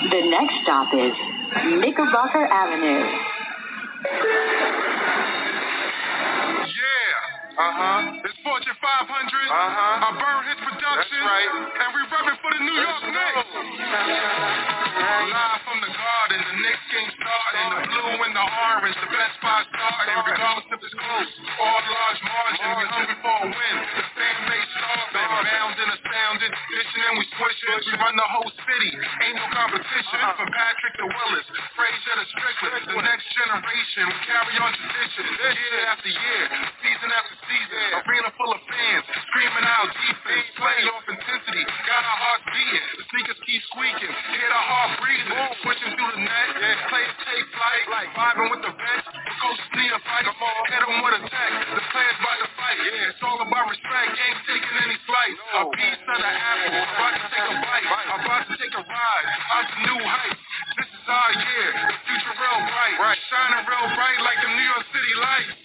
The next stop is Knickerbocker Avenue. Yeah, uh-huh. It's Fortune 500. Uh-huh. I burn his production. That's right. And we repping for the New York Knicks. Live from the garden, the Knicks game starting. The blue and the orange, the best spot starting. Regardless if it's close or large margin, we're hungry for a win. The fan base starving, bound and astounded. Dishing and we switching. We run the whole city. Ain't no competition. From Patrick to Willis, Frazier to Strickland. The next generation, we carry on tradition. Year after year, season after season. Arena full of fans, screaming out defense, play off intensity. Got our hearts beating. The sneakers keep squeaking. Hear the heart breathing. Switching through the net. Players take flight. Vibing with the vets. The coaches need a fight. Head on with attack. The players about to fight. Yeah, it's all about respect. Ain't taking any flight. A piece of the apple. About to take a bite. About to take a ride. Out to new heights. This is our year. The future real bright. Shining real bright like the New York City lights.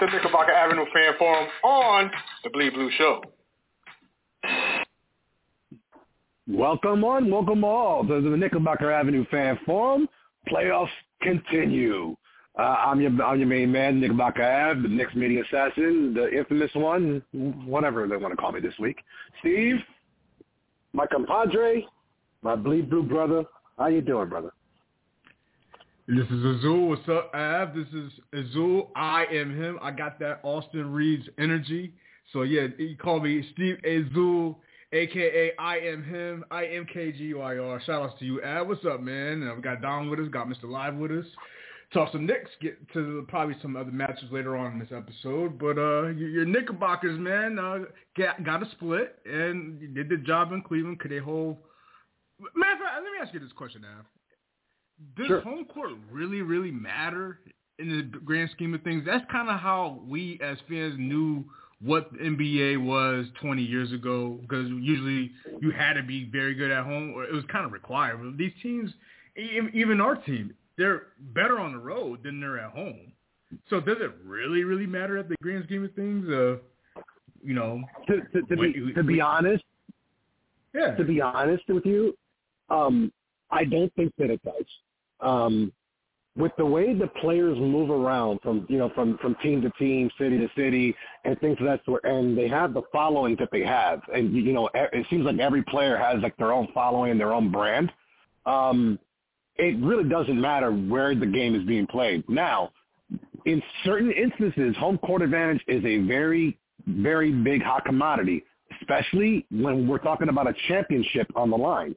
The Knickerbocker Avenue Fan Forum on the Bleed Blue Show. Welcome on, welcome all to the Knickerbocker Avenue Fan Forum. Playoffs continue. Uh, I'm your I'm your main man, Knickerbocker Ave, the Knicks media assassin, the infamous one, whatever they want to call me this week. Steve, my compadre, my bleed blue brother. How you doing, brother? This is Azul. What's up, Av? This is Azul. I am him. I got that Austin Reaves energy. So yeah, you call me Steve Azul, aka I am him. I am KGYR. Shout outs to you, Av. What's up, man? And we got Don with us. Got Mr. Live with us. Talk some Knicks. Get to probably some other matches later on in this episode. But uh, your, your Knickerbockers, man, uh, got, got a split and did the job in Cleveland. Could they hold? Matter of fact, let me ask you this question, Av. Does Sure. home court really, really matter in the grand scheme of things? That's kind of how we as fans knew what the NBA was 20 years ago because usually you had to be very good at home or it was kind of required. But these teams, even our team, they're better on the road than they're at home. So does it really, really matter at the grand scheme of things? Uh, you know, To, to, to, when be, to be honest, yeah. to be honest with you, um, I don't think that it does. Um, with the way the players move around from you know from from team to team, city to city, and things of that sort, and they have the following that they have, and you know it seems like every player has like their own following and their own brand. Um, it really doesn't matter where the game is being played. Now, in certain instances, home court advantage is a very, very big hot commodity, especially when we're talking about a championship on the line.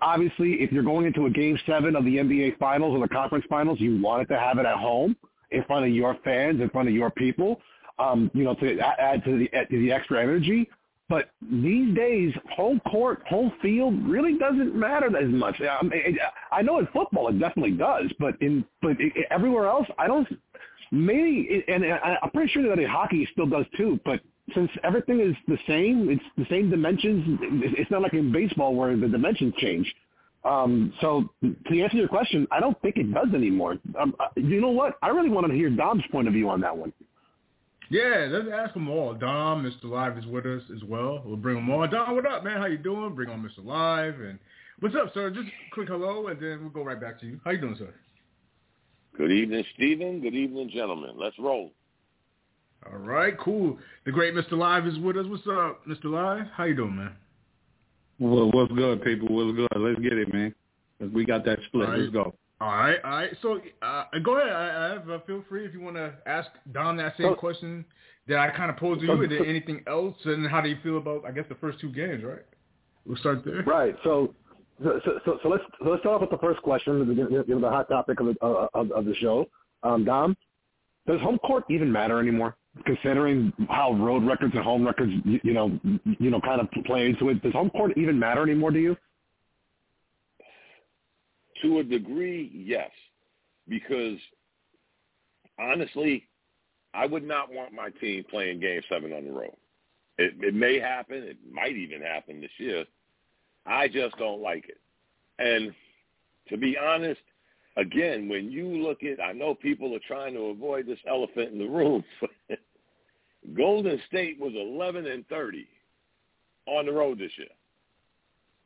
Obviously, if you're going into a game seven of the NBA finals or the conference finals, you want it to have it at home in front of your fans, in front of your people, um, you know, to add to the, to the extra energy. But these days, home court, home field really doesn't matter as much. I, mean, I know in football it definitely does, but in but everywhere else, I don't. Maybe, and I'm pretty sure that in hockey still does too. But since everything is the same, it's the same dimensions. It's not like in baseball where the dimensions change. Um, so to answer your question, I don't think it does anymore. Um, you know what? I really want to hear Dom's point of view on that one. Yeah, let's ask them all. Dom, Mr. Live is with us as well. We'll bring them on. Dom, what up, man? How you doing? Bring on Mr. Live and what's up, sir? Just a quick hello, and then we'll go right back to you. How you doing, sir? Good evening, Stephen. Good evening, gentlemen. Let's roll. All right, cool. The great Mr. Live is with us. What's up, Mr. Live? How you doing, man? Well, what's good, people? What's good? Let's get it, man. We got that split. All right. Let's go. All right, all right. So uh, go ahead. I, I have, uh, feel free if you want to ask Dom that same So- question that I kind of posed to so- you. And then so- anything else? And how do you feel about, I guess, the first two games, right? We'll start there. Right. So, so, so, so let's so let's start off with the first question, the, you know, the hot topic of the, uh, of, of the show. Um, Dom, does home court even matter anymore? Considering how road records and home records, you, you know, you know, kind of play into it, does home court even matter anymore to you? To a degree, yes, because honestly, I would not want my team playing Game Seven on the road. It, it may happen. It might even happen this year. I just don't like it. And to be honest, again, when you look at, I know people are trying to avoid this elephant in the room. Golden State was 11 and 30 on the road this year.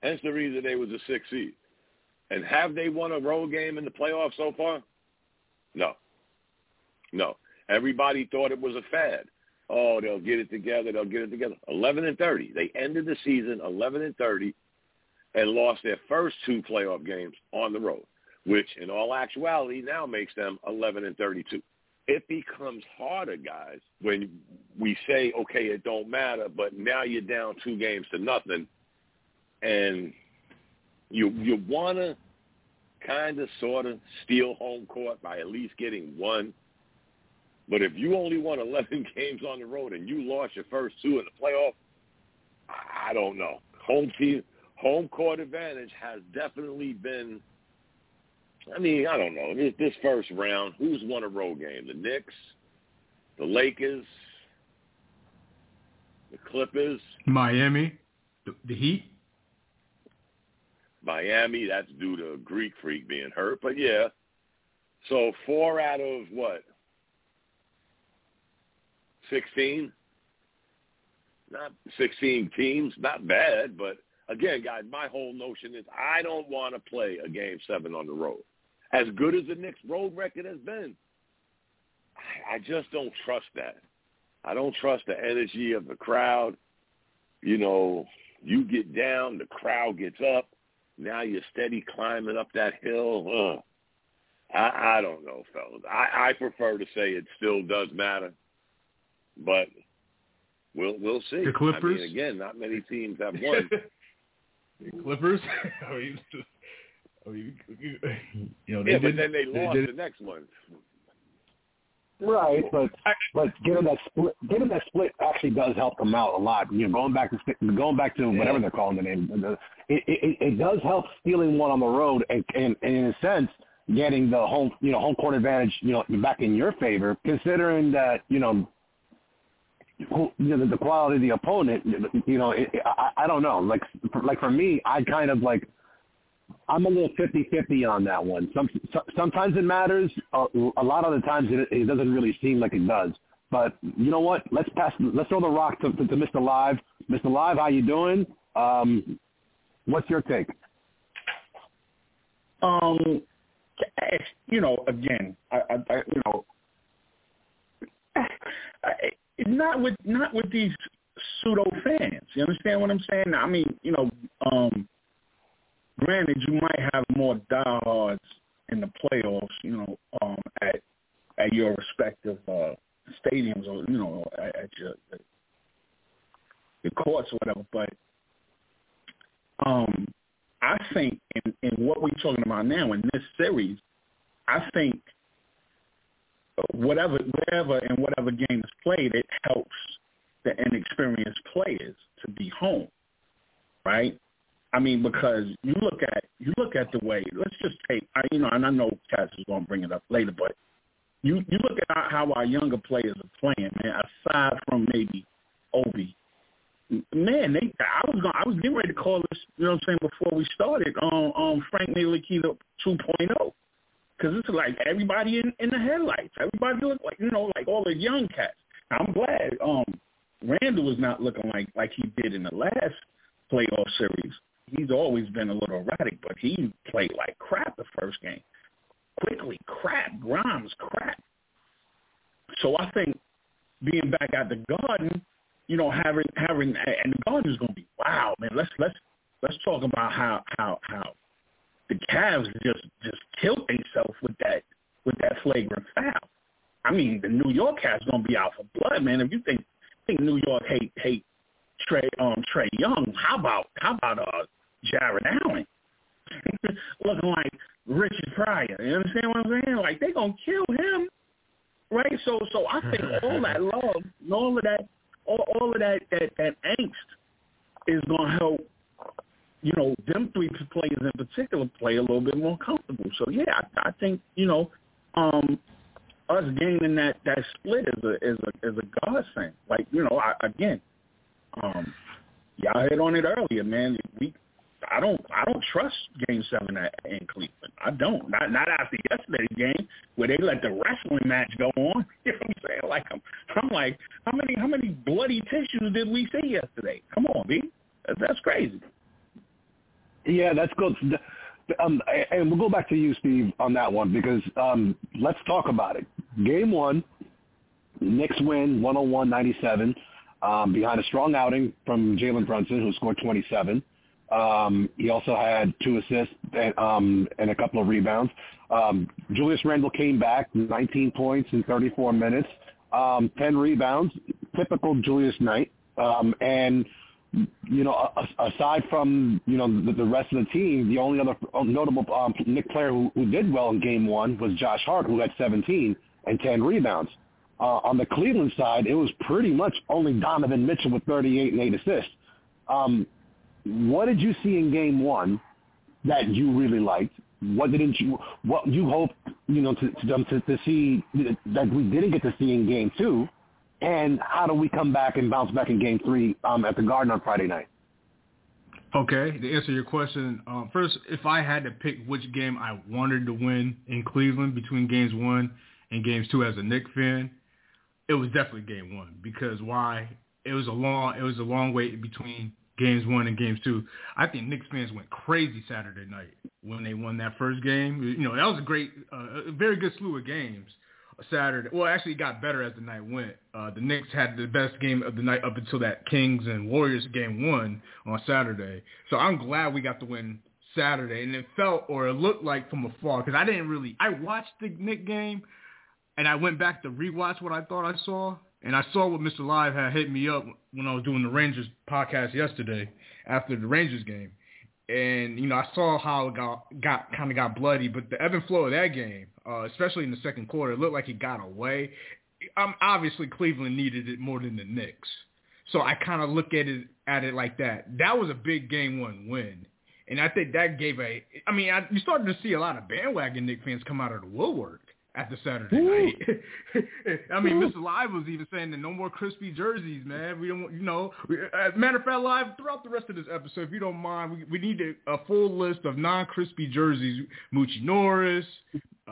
Hence the reason they was a six seed. And have they won a road game in the playoffs so far? No. No. Everybody thought it was a fad. Oh, they'll get it together. They'll get it together. 11 and 30. They ended the season 11 and 30 and lost their first two playoff games on the road, which in all actuality now makes them 11 and 32. It becomes harder, guys, when we say, okay, it don't matter, but now you're down two games to nothing, and you you want to kind of sort of steal home court by at least getting one. But if you only won 11 games on the road and you lost your first two in the playoff, I don't know. Home team, home court advantage has definitely been. I mean, I don't know. This, this first round, who's won a road game? The Knicks, the Lakers, the Clippers, Miami, the, the Heat. Miami. That's due to Greek Freak being hurt, but yeah. So four out of what? Sixteen. Not sixteen teams. Not bad, but again, guys, my whole notion is I don't want to play a game seven on the road. As good as the Knicks' road record has been, I just don't trust that. I don't trust the energy of the crowd. You know, you get down, the crowd gets up. Now you're steady climbing up that hill. Ugh. I, I don't know, fellas. I, I prefer to say it still does matter, but we'll we'll see. The Clippers. I mean, again, not many teams have won. the Clippers. I I mean, Oh, you know, they yeah, but did, then they they lost did- the next one. Right, but but getting that split, getting that split actually does help them out a lot. You know, going back to going back to whatever they're calling the name, the, it, it it does help stealing one on the road, and, and, and in a sense, getting the home you know home court advantage you know back in your favor, considering that you know. who- You know, the quality of the opponent, you know, it, I, I don't know. Like, like for me, I kind of like I'm a little fifty-fifty on that one. Some, so, sometimes it matters. A, a lot of the times it, it doesn't really seem like it does. But you know what? Let's pass. Let's throw the rock to, to, to Mr. Live. Mr. Live, how you doing? Um, what's your take? Um, you know, again, I, I, I you know, I, not with not with these pseudo fans. You understand what I'm saying? I mean, you know, um, granted, you might have more diehards in the playoffs, you know, um, at at your respective uh, stadiums or you know at, at your the courts or whatever. But um, I think in, in what we're talking about now in this series, I think whatever wherever and whatever game is played, it helps the inexperienced players to be home, right? I mean, because you look at you look at the way. Let's just take, I, you know, and I know Cass is going to bring it up later, but you you look at how- our younger players are playing, man. Aside from maybe Obi, man, they I was going I was getting ready to call this, you know what I'm saying, before we started on um, Frank Ntilikina 2.0 because it's like everybody in, in the headlights. Everybody look like you know like all the young cats. I'm glad um Randle is not looking like like he did in the last playoff series. He's always been a little erratic, but he played like crap the first game. Quickley, crap. Grimes, crap. So I think being back at the Garden, you know, having having and the Garden is going to be wow, man. Let's let's let's talk about how how how the Cavs just just killed themselves with that with that flagrant foul. I mean, the New York Cavs going to be out for blood, man. If you think think New York hate hate Trae um Trae Young, how about how about uh Jarrett Allen looking like Richard Pryor? You understand what I'm saying? Like they gonna kill him, right? So so I think all that love, and all of that, all, all of that that that angst is gonna help. You know, them three players in particular play a little bit more comfortable. So yeah, I, I think you know, um, us gaining that that split is a is a is a godsend. Like you know, I, again, um, y'all hit on it earlier, man. We I don't I don't trust Game Seven at, in Cleveland. I don't. Not not after yesterday's game where they let the wrestling match go on. You know what I'm saying? Like I'm I'm like how many how many bloody tissues did we see yesterday? Come on, B. That's, crazy. Yeah, that's good. Um, and we'll go back to you, Steve, on that one because um, let's talk about it. Game one, Knicks win 101-97 um, behind a strong outing from Jalen Brunson, who scored 27. Um, he also had two assists and, um, and a couple of rebounds. Um, Julius Randle came back, 19 points in 34 minutes, um, 10 rebounds, typical Julius night. Um, and you know, aside from you know the, the rest of the team, the only other notable um, Knick player who, who did well in Game One was Josh Hart, who had 17 and 10 rebounds. Uh, on the Cleveland side, it was pretty much only Donovan Mitchell with 38 and 8 assists. Um, what did you see in Game One that you really liked? What didn't you? What you hoped you know to to, to see that we didn't get to see in Game Two? And how do we come back and bounce back in Game Three um, at the Garden on Friday night? Okay, to answer your question, um, first, if I had to pick which game I wanted to win in Cleveland between Games One and Games Two as a Knicks fan, it was definitely Game One because why? It was a long, it was a long wait between games one and games two. I think Knicks fans went crazy Saturday night when they won that first game. You know, that was a great, uh, a very good slew of games. Saturday, well, actually, it got better as the night went. Uh, the Knicks had the best game of the night up until that Kings and Warriors game one on Saturday. So I'm glad we got to win Saturday, and it felt or it looked like from afar because I didn't really. I watched the Knick game, and I went back to rewatch what I thought I saw, and I saw what Mr. Live had hit me up when I was doing the Rangers podcast yesterday after the Rangers game. And, you know, I saw how it got, got kind of got bloody, but the ebb and flow of that game, uh, especially in the second quarter, it looked like it got away. Um, obviously, Cleveland needed it more than the Knicks. So I kind of look at it at it like that. That was a big game one win. And I think that gave a, I mean, I, you started to see a lot of bandwagon Knick fans come out of the woodwork at the Saturday night. I mean, Mr. Live was even saying that no more crispy jerseys, man. We don't, want, you know. As a matter of fact, Live throughout the rest of this episode, if you don't mind, we, we need a, a full list of non-crispy jerseys: Moochie Norris,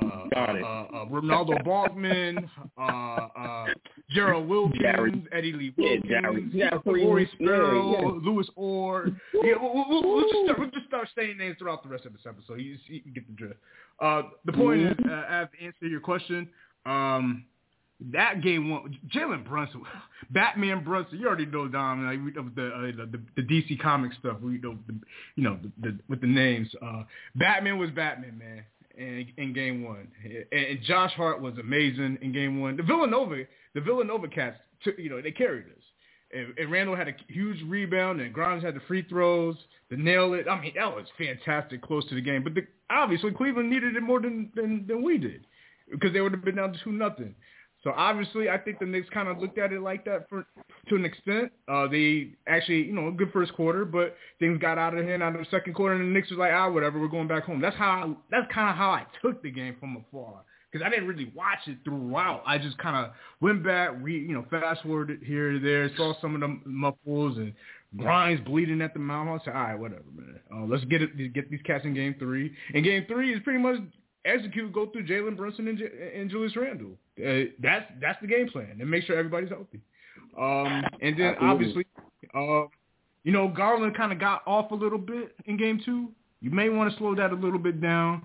uh, Got it. Uh, uh, Renaldo Balkman, uh, uh, Gerald Wilkins. Eddie Lee Wilkins, yeah, Rory Sparrow, yeah, yeah. Louis Orr. Yeah, we'll, we'll, we'll, just start, we'll just start saying names throughout the rest of this episode. You, you get the drift. Uh, the point mm-hmm. is, uh, have to answer your question. Um, that game one, Jalen Brunson, Batman Brunson. You already know Dom, like, the, uh, the the DC comic stuff. We know, the, you know, the, the, with the names. Uh, Batman was Batman, man, in, in game one, and, and Josh Hart was amazing in game one. The Villanova, the Villanova cats, took, you know, they carried us. And, and Randle had a huge rebound, and Grimes had the free throws, the nail it. I mean, that was fantastic, close to the game. But the, obviously, Cleveland needed it more than, than than we did, because they would have been down to two nothing. So obviously, I think the Knicks kind of looked at it like that for to an extent. Uh, they actually, you know, a good first quarter, but things got out of hand out of the second quarter, and the Knicks was like, ah, whatever, we're going back home. That's how I, that's kind of how I took the game from afar because I didn't really watch it throughout. I just kind of went back, re, you know, fast forwarded here and there, saw some of the muffles and Grimes bleeding at the mouth. I said, all right, whatever, man. Uh, let's get it, get these cats in game three. And game three is pretty much execute, go through Jalen Brunson and, J- and Julius Randle. Uh, that's that's the game plan, and make sure everybody's healthy. Um, and then obviously, uh, you know, Garland kind of got off a little bit in game two. You may want to slow that a little bit down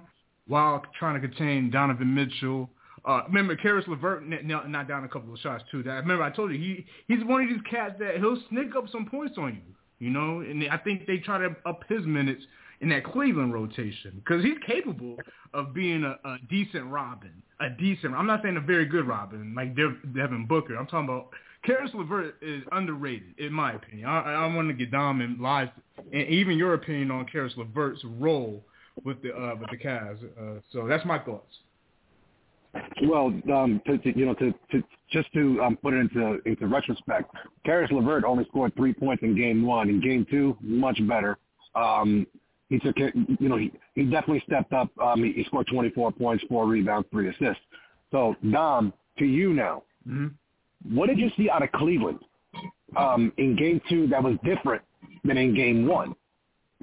while trying to contain Donovan Mitchell. Uh, remember, Caris LeVert not down a couple of shots too. That remember I told you he he's one of these cats that he'll sneak up some points on you. You know, and I think they try to up his minutes in that Cleveland rotation because he's capable of being a, a decent Robin, a decent. I'm not saying a very good Robin like Devin Booker. I'm talking about Caris LeVert is underrated in my opinion. I, I want to get Dom and live and even your opinion on Caris LeVert's role with the uh, with the Cavs. Uh, so that's my thoughts. Well, um, to, to, you know, to, to just to um, put it into into retrospect, Caris LeVert only scored three points in game one. In game two, much better. Um, he took it, you know, he, he definitely stepped up. Um, he, he scored 24 points, four rebounds, three assists. So Dom, to you now. Mm-hmm. What did you see out of Cleveland um, in Game Two that was different than in Game One?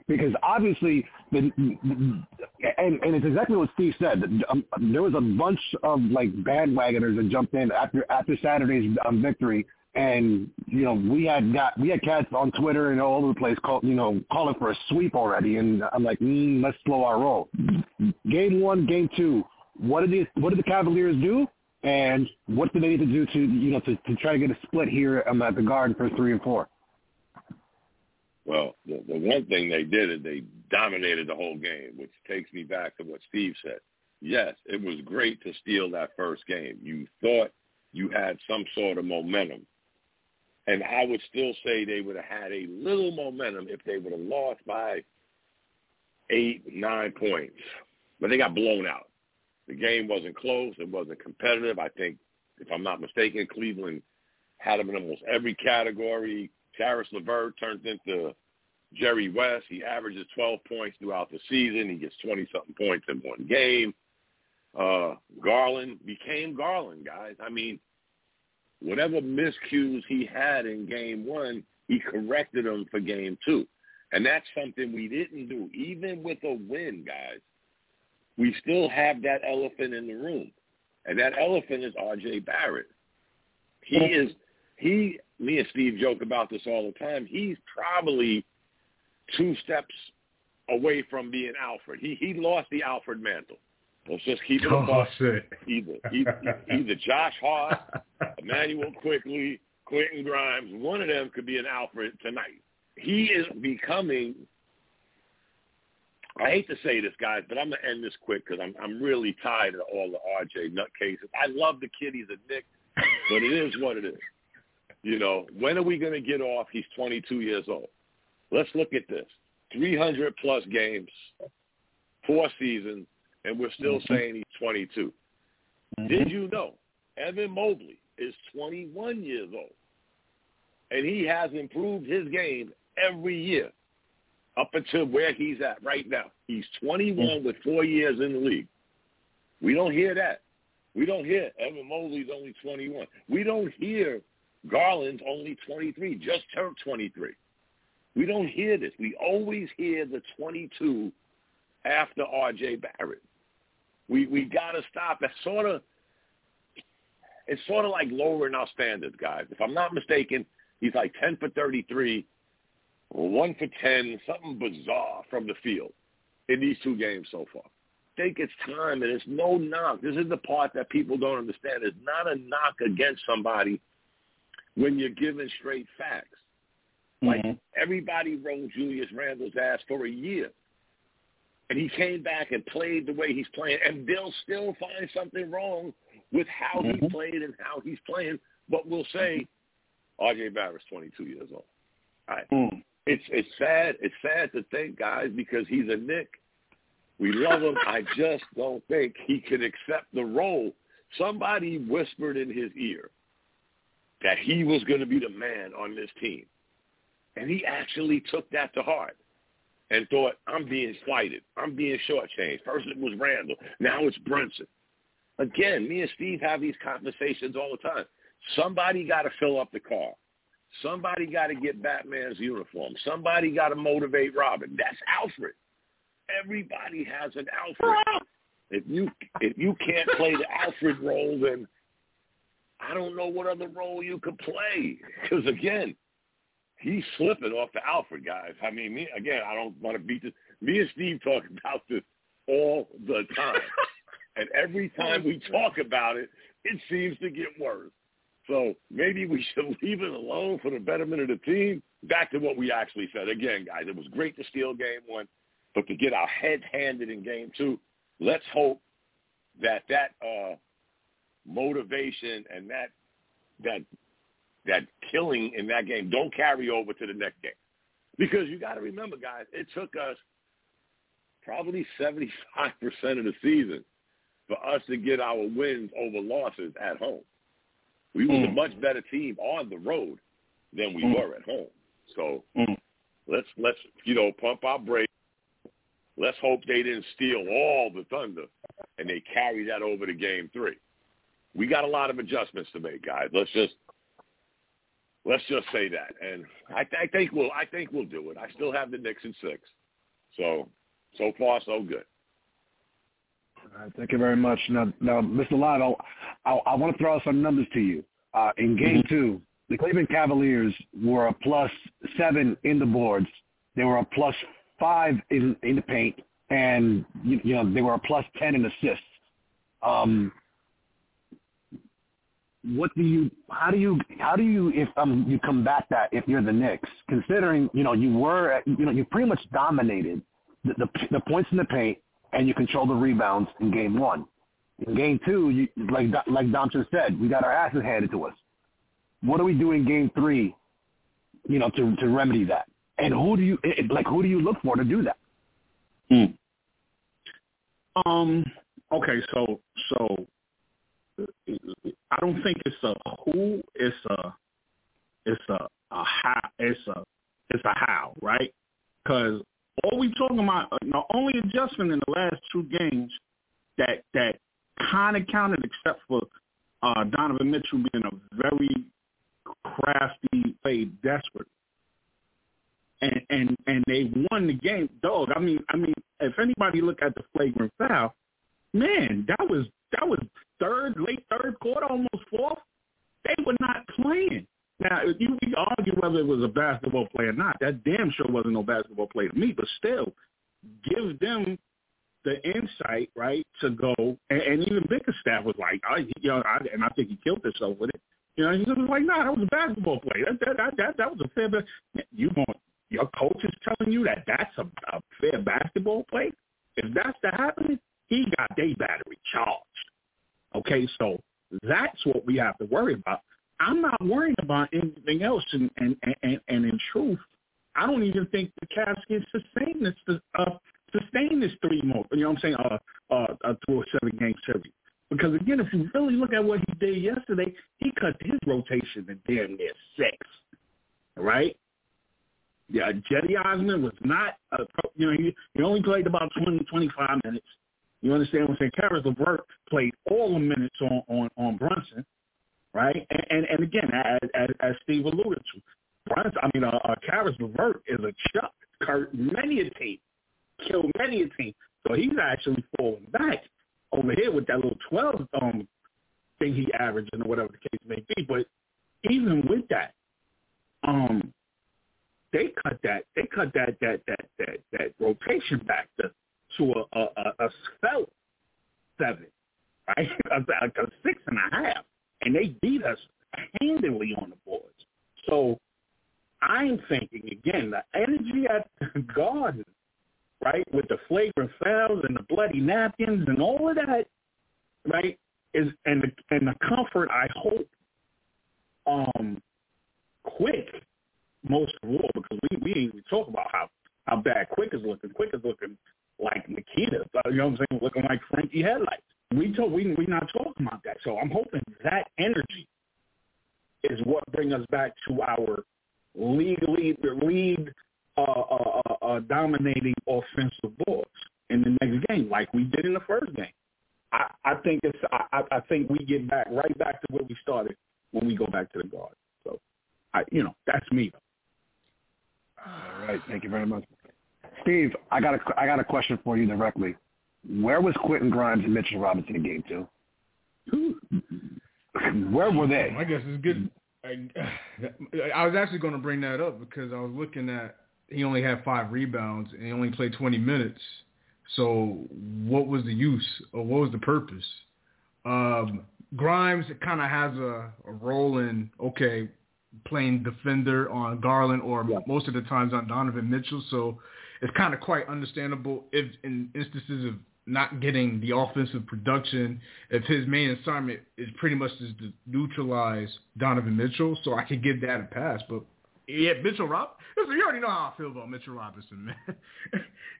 Because obviously, the, and and it's exactly what Steve said. Um, there was a bunch of like bandwagoners that jumped in after after Saturday's um, victory, and you know we had got we had cats on Twitter and all over the place call you know calling for a sweep already, and I'm like, mm, let's slow our roll. Game one, game two. What did the what did the Cavaliers do? And what do they need to do to you know to, to try to get a split here um, at the Garden for three and four? Well, the, the one thing they did is they dominated the whole game, which takes me back to what Steve said. Yes, it was great to steal that first game. You thought you had some sort of momentum. And I would still say they would have had a little momentum if they would have lost by eight, nine points. But they got blown out. The game wasn't close. It wasn't competitive. I think, if I'm not mistaken, Cleveland had them in almost every category. Caris LeVert turns into Jerry West. He averages 12 points throughout the season. He gets 20-something points in one game. Uh, Garland became Garland, guys. I mean, whatever miscues he had in game one, he corrected them for game two. And that's something we didn't do. Even with a win, guys, we still have that elephant in the room. And that elephant is R.J. Barrett. He is, he, me and Steve joke about this all the time. He's probably two steps away from being Alfred. He he lost the Alfred mantle. Let's just keep it a Oh. Either, either either Josh Hart, Immanuel Quickley, Quentin Grimes, one of them could be an Alfred tonight. He is becoming. I hate to say this, guys, but I'm gonna end this quick because I'm I'm really tired of all the RJ nutcases. I love the kid; he's a Knick, but it is what it is. You know, when are we gonna get off? He's 22 years old. Let's look at this: 300 plus games, four seasons, and we're still mm-hmm. saying he's 22. Mm-hmm. Did you know Evan Mobley is 21 years old, and he has improved his game every year up until where he's at right now. He's 21 mm-hmm. with four years in the league. We don't hear that. We don't hear Evan Mobley's only 21. We don't hear Garland's only 23, just turned 23. We don't hear this. We always hear the 22 after R.J. Barrett. We we got to stop. That's sort of it's sort of like lowering our standards, guys. If I'm not mistaken, he's like 10 for 33, one for 10, something bizarre from the field in these two games so far. I think it's time, and it's no knock. This is the part that people don't understand. It's not a knock against somebody when you're given straight facts. Like mm-hmm. everybody rode Julius Randle's ass for a year. And he came back and played the way he's playing. And they'll still find something wrong with how he mm-hmm. played and how he's playing. But we'll say RJ Barrett's 22 years old. All right. Hmm. It's it's sad. It's sad to think, guys, because he's a Knick. We love him. I just don't think he can accept the role. Somebody whispered in his ear that he was going to be the man on this team. And he actually took that to heart and thought, I'm being slighted. I'm being shortchanged. First it was Randle. Now it's Brunson. Again, me and Steve have these conversations all the time. Somebody got to fill up the car. Somebody got to get Batman's uniform. Somebody got to motivate Robin. That's Alfred. Everybody has an Alfred. If you if you can't play the Alfred role, then I don't know what other role you could play. Because again, he's slipping off the Alfred guys. I mean, me again. I don't want to beat this. Me and Steve talk about this all the time, and every time we talk about it, it seems to get worse. So maybe we should leave it alone for the betterment of the team. Back to what we actually said. Again, guys, it was great to steal game one, but to get our heads handed in game two, let's hope that that uh, motivation and that that that killing in that game don't carry over to the next game. Because you got to remember, guys, it took us probably 75% of the season for us to get our wins over losses at home. We was a mm. much better team on the road than we mm. were at home. So mm. let's let's you know pump our brakes. Let's hope they didn't steal all the thunder and they carry that over to game three. we got a lot of adjustments to make, guys. Let's just let's just say that, and I, I think we'll I think we'll do it. I still have the Knicks in six, so so far so good. All right, thank you very much. Now, now Mr. Lotto, I, I want to throw out some numbers to you. Uh, in Game Mm-hmm. Two, the Cleveland Cavaliers were a plus seven in the boards. They were a plus five in in the paint, and you, you know they were a plus ten in assists. Um, what do you how do you how do you if um you combat that if you're the Knicks considering you know you were you know you pretty much dominated the the, the points in the paint and you control the rebounds in game one in game two you like like Dom just said we got our asses handed to us what do we do in game three you know to to remedy that and who do you it, like who do you look for to do that Um. Okay. So so I don't think it's a who. It's a it's a a how. It's a it's a how. Right? Because all we talking about the only adjustment in the last two games that that kind of counted, except for uh, Donovan Mitchell being a very crafty, played desperate and and and they won the game. Dog, I mean, I mean, if anybody look at the flagrant foul, man, that was that was third, late third quarter, almost fourth. They were not playing. Now, you can argue whether it was a basketball play or not. That damn sure wasn't no basketball play to me. But still, give them the insight, right, to go. And, and even Bickerstaff was like, oh, I, you know, I, and I think he killed himself with it. You know, he was like, nah, that was a basketball play. That that that that, that was a fair. Ba- you want your coach is telling you that that's a, a fair basketball play. If that's the happening, he got their battery charged. Okay, so that's what we have to worry about. I'm not worried about anything else, and and and, and in truth, I don't even think the Cavs can sustain this uh, sustain this three more. You know what I'm saying? Uh, uh, uh through a seven game series. Because again, if you really look at what he did yesterday, he cut his rotation to damn near six. Right? Yeah, Cedi Osman was not, uh, you know, he, he only played about 20, 25 minutes. You understand what I'm saying? Caris LeVert played all the minutes on, on, on Brunson, right? And, and, and again, as, as, as Steve alluded to, Brunson, I mean, uh, uh, Caris LeVert is a chuck. Kurt many a team, killed many a team. So he's actually falling back over here with that little 12 um, thing he averaging or whatever the case may be. But even with that, um, they cut that they cut that that that that, that rotation back to to a a, a, a svelte seven, right? a, a, six and a half, and they beat us handily on the boards. So I'm thinking again, the energy at the Garden, right, with the flagrant fouls and the bloody napkins and all of that, right, is and the and the comfort I hope um quick most of all because we we talk about how how bad Quick is looking. Quick is looking like Nikita, uh, you know what I'm saying, looking like Frankie Headlights. We told we we not talking about that. So I'm hoping that energy is what bring us back to our lead lead lead uh, uh, uh, uh, dominating offensive boards in the next game, like we did in the first game. I, I think it's I, I think we get back right back to where we started when we go back to the guard. So, I you know that's me. All right, thank you very much, Steve. I got a I got a question for you directly. Where was Quentin Grimes and Mitchell Robinson in Game Two? Where were they? I guess it's good. I, I was actually going to bring that up because I was looking at he only had five rebounds and he only played 20 minutes. So what was the use or what was the purpose? Um, Grimes kind of has a, a role in okay playing defender on Garland or Yeah. most of the times on Donovan Mitchell. So it's kind of quite understandable if in instances of not getting the offensive production, if his main assignment is pretty much just to neutralize Donovan Mitchell, so I could give that a pass. But yeah, Mitchell Rob, you already know how I feel about Mitchell Robinson, man.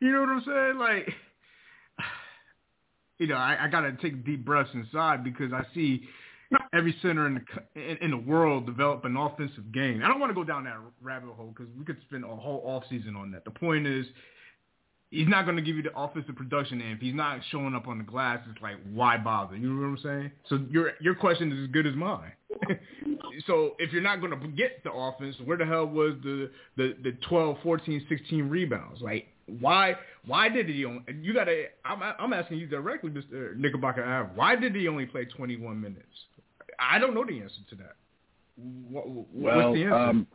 you know what I'm saying? Like, you know, I, I gotta take deep breaths inside because I see every center in the in, in the world develop an offensive game. I don't want to go down that rabbit hole because we could spend a whole off season on that. The point is, he's not going to give you the offensive production. And if he's not showing up on the glass, it's like, why bother? You know what I'm saying? So your your question is as good as mine. so if you're not going to get the offense, where the hell was the, the, the 12, 14, 16 rebounds? Like, why why did he only, you got to, I'm, I'm asking you directly, Mr. Knickerbocker why did he only play 21 minutes? I don't know the answer to that. What, well, what's the answer? Um,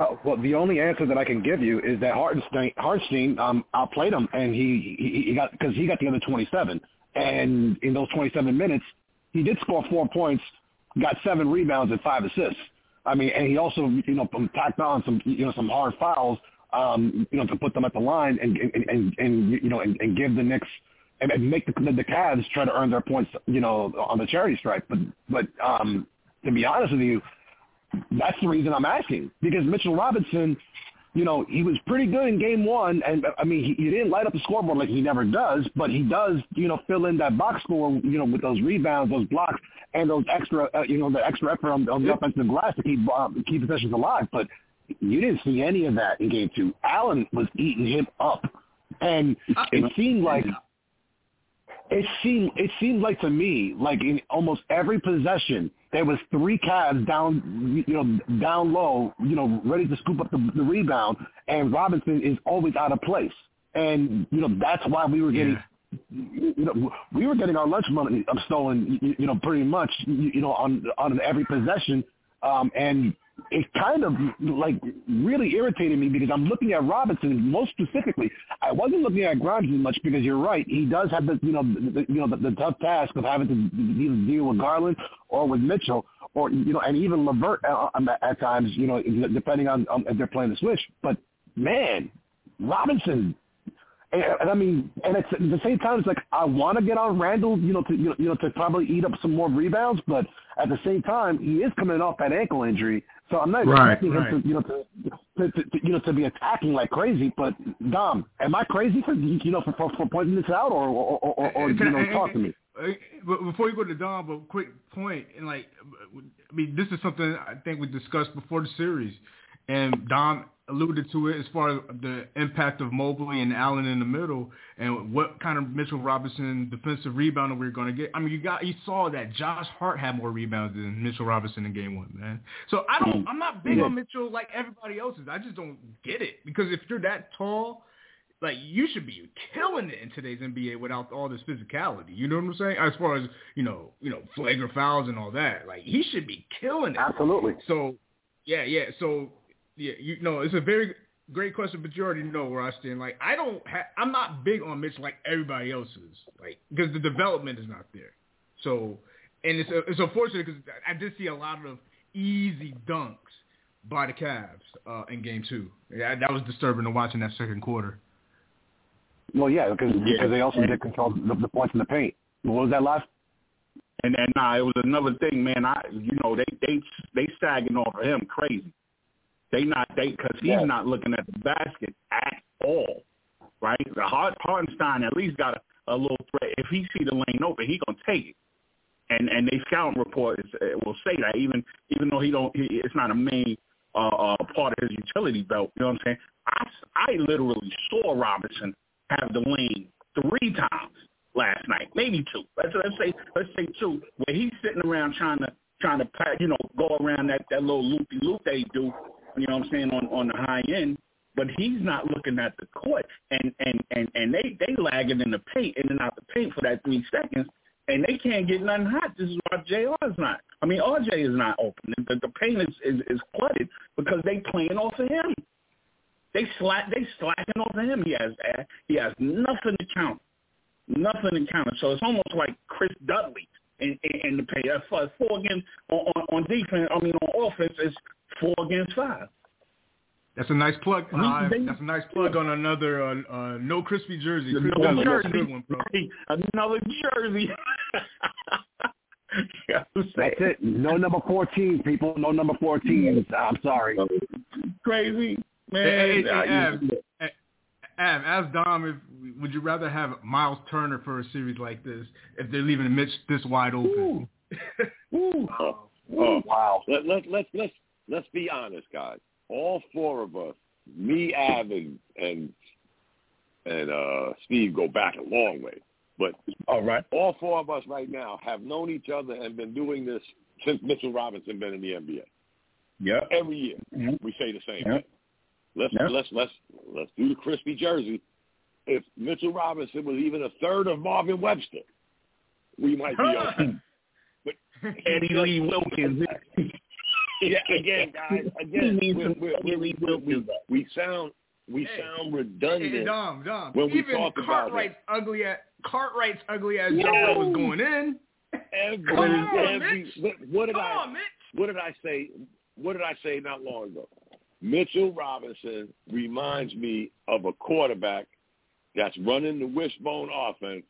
uh, well, the only answer that I can give you is that Hartenstein, Hartenstein um, outplayed him, and he he, he got because he got the other 27, and in those 27 minutes, he did score four points, got seven rebounds and five assists. I mean, and he also you know tacked on some you know some hard fouls, um, you know, to put them at the line and and and, and you know and, and give the Knicks and, and make the, the the Cavs try to earn their points, you know, on the charity stripe. But but um, to be honest with you that's the reason I'm asking because Mitchell Robinson, you know, he was pretty good in game one, and I mean, he, he didn't light up the scoreboard like he never does, but he does, you know, fill in that box score, you know, with those rebounds, those blocks, and those extra, uh, you know, the extra effort on, on the offensive glass to keep uh, keep possessions alive. But you didn't see any of that in game two. Allen was eating him up, and it seemed like it seemed it seemed like to me like in almost every possession there was three Cavs down you know down low you know ready to scoop up the, the rebound and Robinson is always out of place and you know that's why we were getting yeah. you know we were getting our lunch money stolen you, you know pretty much you know on on every possession um and it kind of like really irritated me because I'm looking at Robinson most specifically. I wasn't looking at Grimes as much because you're right. He does have the you know the, you know the, the tough task of having to deal with Garland or with Mitchell or you know and even Levert at, um, at times you know depending on, on if they're playing the switch. But man, Robinson and, and I mean, and it's, at the same time, it's like I want to get on Randle, you know, to you know, to probably eat up some more rebounds, but at the same time, he is coming off that ankle injury, so I'm not right, expecting right. him to, you know, to, to, to, you know, to be attacking like crazy. But Dom, am I crazy for you know for for, for pointing this out, or or or, or, or you know, talk to me? But Before you go to Dom, but quick point, and like, I mean, this is something I think we discussed before the series, and Dom alluded to it as far as the impact of Mobley and Allen in the middle and what kind of Mitchell Robinson defensive rebounder we are going to get. I mean, you got you saw that Josh Hart had more rebounds than Mitchell Robinson in game one, man. So I don't, I'm not big on Mitchell like everybody else is. I just don't get it because if you're that tall, like you should be killing it in today's NBA without all this physicality. You know what I'm saying? As far as you know, you know, flagrant fouls and all that. Like he should be killing it. Absolutely. So yeah, yeah. So yeah, you know, it's a very great question, but you already know where I stand. Like, I don't, ha- I'm not big on Mitch like everybody else is, like, because the development is not there. So, and it's it's unfortunate because I did see a lot of easy dunks by the Cavs uh, in Game Two. Yeah, that was disturbing to watch in that second quarter. Well, yeah, because yeah. because they also did control the, the points in the paint. What was that last? And then, nah, it was another thing, man. I, you know, they they they sagging off of him crazy. They not they because he's yeah. not looking at the basket at all, right? The Hart, Hartenstein at least got a, a little threat. If he see the lane open, he gonna take it. And and they scouting report is, uh, will say that even even though he don't, he, it's not a main uh, uh, part of his utility belt. You know what I'm saying? I I literally saw Robinson have the lane three times last night, maybe two. Let's let's say let's say two, where he's sitting around trying to trying to you know go around that that little loopy loop they do you know what I'm saying, on, on the high end. But he's not looking at the court, and and and and they they lagging in the paint, in and out the paint for that three seconds, and they can't get nothing hot. This is why Jr. is not. I mean, RJ is not open. The, the paint is, is is flooded because they playing off of him. They slack. They slacking off of him. He has he has nothing to count, nothing to count. So it's almost like Chris Dudley in, in, in the paint. That's four against on, on, on defense. I mean, on offense is four against five. That's a nice plug. Uh, that's a nice plug on another uh, uh, no crispy jersey. Another no jersey. Good one, bro. Another jersey. That's it. No number 14, people. No number 14. I'm sorry. Crazy. Man. Hey, hey, hey, Av, as Dom, if, would you rather have Miles Turner for a series like this if they're leaving Mitch this wide open? Ooh. Ooh. Oh, oh, wow. Let, let, let's, let's let's be honest, guys. All four of us, me, Av, and, and and uh, Steve go back a long way. But All right. all four of us right now have known each other and been doing this since Mitchell Robinson been in the NBA. Yeah. Every year Mhm. we say the same Yeah. thing. Let's Yeah. let's let's let's do the crispy jersey. If Mitchell Robinson was even a third of Marvin Webster, we might be okay. But Eddie Lee Wilkins. yeah, again, guys, again, needs we some we Eddie Lee we, we, we sound we Hey. sound Hey, redundant. Dom, Dom. When we Even talk about Cartwright's ugly at Cartwright's ugly as No. jumper was going in. Every, Come on, every, Mitch. what, what did Come I on, Mitch. what did I say? What did I say not long ago? Mitchell Robinson reminds me of a quarterback that's running the wishbone offense,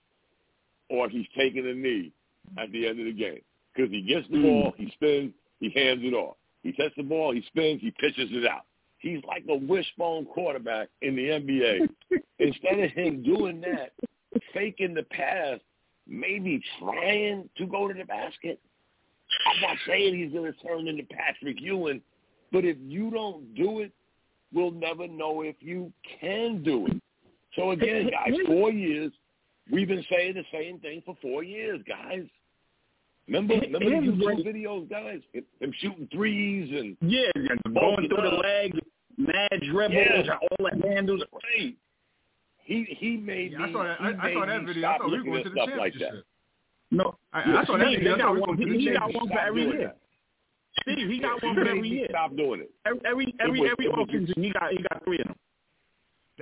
or he's taking a knee at the end of the game because he gets the Mm. ball, he spins, he hands it off. He takes the ball, he spins, he pitches it out. He's like a wishbone quarterback in the NBA. Instead of him doing that, faking the pass, maybe trying to go to the basket. I'm not saying he's going to turn into Patrick Ewing, but if you don't do it, we'll never know if you can do it. So again, guys, four years. We've been saying the same thing for four years, guys. Remember, remember the Here's YouTube what- videos, guys? Them shooting threes and Yeah, yeah, going Bulk it through the up. legs, mad dribbles, Yeah. all the handles. Hey, he he made Yeah, I saw that. I, I saw that video. I thought we were going to the stuff like that. championship. No, I, I saw that Steve, video. I thought we were going to He, the he got one for every year. that. Steve, he got one for every year. Stop doing it. Every every every, was- every offseason, he got he got three of them.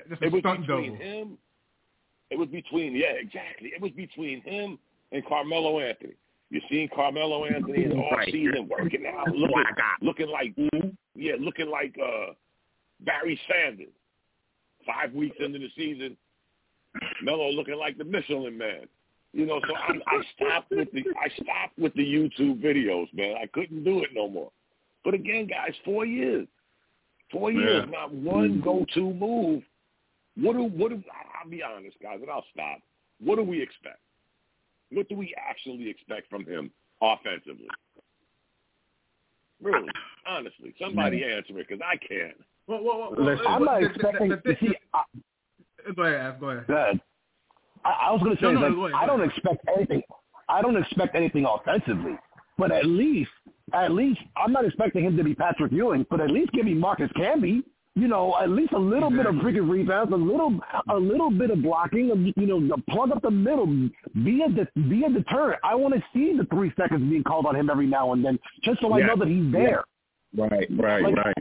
That's It was between double. him. It was between yeah, exactly. It was between him and Carmelo Anthony. You seen Carmelo Anthony in the off Right. season working out, That's looking, what looking like yeah, looking like uh Barry Sanders. Five weeks into the season, Melo looking like the Michelin Man. You know, so I, I stopped with the I stopped with the YouTube videos, man. I couldn't do it no more. But again, guys, four years, four years, Yeah. not one go-to move. What do what do? I'll be honest, guys, and I'll stop. What do we expect? What do we actually expect from him offensively? Really, honestly, somebody answer it because I can't. Well, well, well, well, Listen, I'm not the- the- expecting the- see. I, Go ahead, go ahead. Good. I, I was going to say, No, no, like, go ahead, I don't expect anything. I don't expect anything offensively, but at least, at least, I'm not expecting him to be Patrick Ewing, but at least give me Marcus Camby. You know, at least a little bit of freaking rebounds, a little, a little bit of blocking. You know, plug up the middle, be a de- be a deterrent. I want to see the three seconds being called on him every now and then, just so I know that he's there. Right, right, Like, right.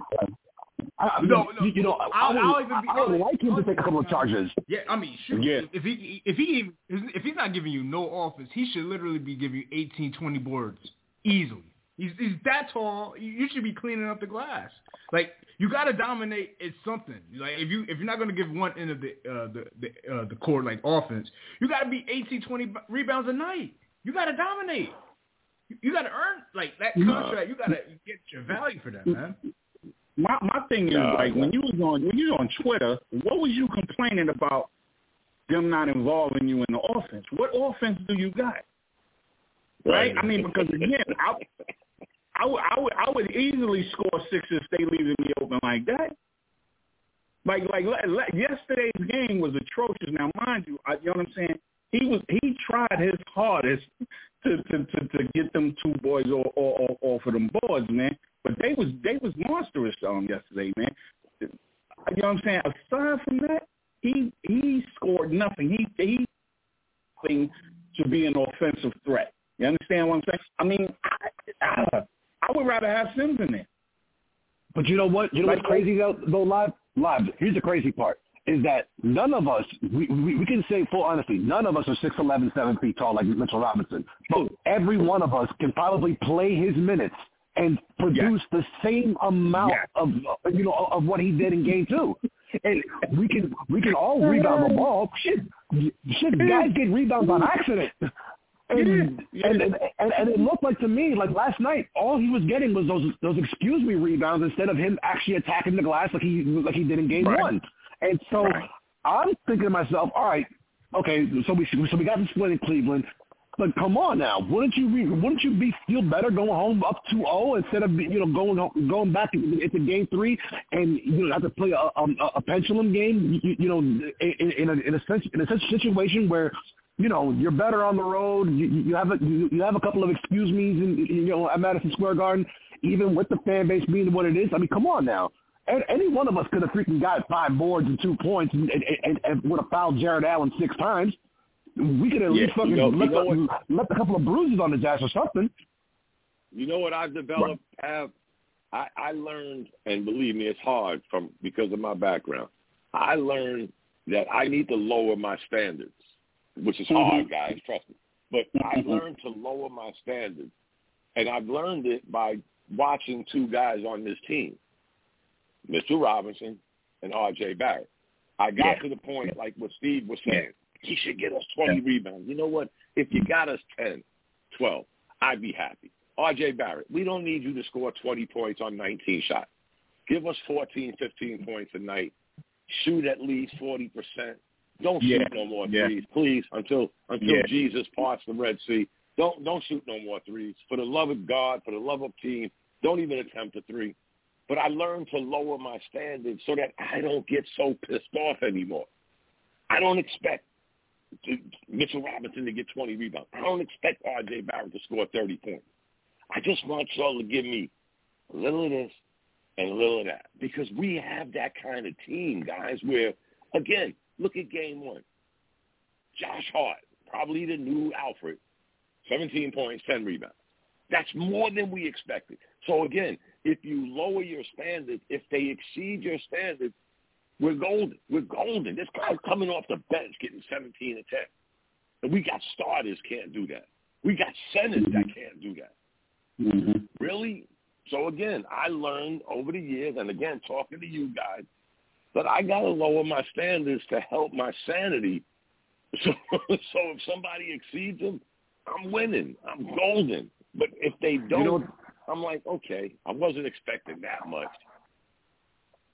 I, I- No, no, you, you know, I, I'll- would, I'll even be- I would like him to take a couple of charges. Yeah, I mean, shoot. Yeah. If he if he if he's not giving you no offense, he should literally be giving you 18, 20 boards easily. He's he's that tall. You you should be cleaning up the glass. Like you got to dominate at something. Like if you if you're not going to give one end of the uh, the the, uh, the court like offense, you got to be 18, 20 rebounds a night. You got to dominate. You, you got to earn like that contract. You got to get your value for that, man. My my thing is like when you was on when you was on Twitter, what was you complaining about them not involving you in the offense? What offense do you got? Right? I mean, because again, I, I, would- I would I would easily score six if they leaving me open like that. Like like le- yesterday's game was atrocious. Now, mind you, I, you know what I'm saying? He was he tried his hardest to to to, to get them two boys off, off, off of them boards, man. But they was they was monstrous um yesterday, man. You know what I'm saying? Aside from that, he he scored nothing. He he thing to be an offensive threat. You understand what I'm saying? I mean, I, I, I would rather have Sims in there. But you know what? You know Like- what's crazy though? Though live, live. Here's the crazy part: is that none of us, we we, we can say full honesty, none of us are six eleven, seven feet tall like Mitchell Robinson. But every one of us can probably play his minutes and produce the same amount Yes. of you know of what he did in game two. And we can we can all rebound the ball. Shit, shit, guys get rebounds on accident. And, Yeah, and, and and and it looked like to me like last night, all he was getting was those those excuse me rebounds instead of him actually attacking the glass like he like he did in game Right. one. And so Right. I'm thinking to myself, all right, okay, so we so we got the split in Cleveland. But come on now, wouldn't you be, wouldn't you be feel better going home up 2-0 instead of you know going going back into game three and you know have to play a, a, a pendulum game? You, you know, in, in a in a sense in a such situation where you know you're better on the road. You, you have a you, you have a couple of excuse me's in you know at Madison Square Garden, even with the fan base being what it is. I mean, come on now. Any one of us could have freaking got five boards and two points and, and, and, and would have fouled Jarrett Allen six times we could at Yeah, least fucking you know- left, you know a, left a couple of bruises on his ass or something. You know what I've developed? Have I, I learned, and believe me, it's hard from because of my background. I learned that I need to lower my standards, which is mm-hmm. hard, guys. Trust me. But I mm-hmm. learned to lower my standards, and I've learned it by watching two guys on this team, Mr. Robinson and R.J. Barrett. I got Yeah. to the point, like what Steve was saying, he should get us 20 rebounds. You know what? If you got us 10, 12, I'd be happy. R.J. Barrett, we don't need you to score 20 points on 19 shots. Give us 14, 15 points a night. Shoot at least 40%. Don't Yeah, shoot no more yeah. threes, please, until until Yeah. Jesus parts the Red Sea. Don't don't shoot no more threes. For the love of God, for the love of team, don't even attempt a three. But I learned to lower my standards so that I don't get so pissed off anymore. I don't expect to, Mitchell Robinson to get 20 rebounds. I don't expect R.J. Barrett to score 30 points. I just want y'all to give me a little of this and a little of that because we have that kind of team, guys, where, again, look at game one. Josh Hart, probably the new Alfred, 17 points, 10 rebounds. That's more than we expected. So, again, if you lower your standards, if they exceed your standards, we're golden. We're golden. This guy's coming off the bench getting 17 and 10. And we got starters can't do that. We got centers that can't do that. Mm-hmm. Really? So again, I learned over the years, and again, talking to you guys, that I got to lower my standards to help my sanity. So, so if somebody exceeds them, I'm winning. I'm golden. But if they don't, know- I'm like, okay, I wasn't expecting that much.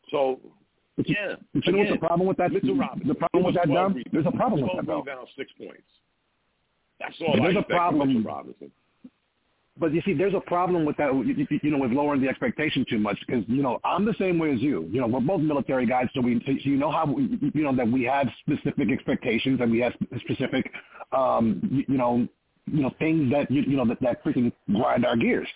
So, But you, yeah. but you know what's the problem with that? Mitchell Robinson. The problem with that, Dom? There's a problem with that, though. rebounds, six points. That's all I there's a problem. Mitchell Robinson. But you see, there's a problem with that. You, know, with lowering the expectation too much because you know I'm the same way as you. You know, we're both military guys, so we, so you know how you know that we have specific expectations and we have specific, um, you, you know, you know things that you, you know that that freaking grind our gears.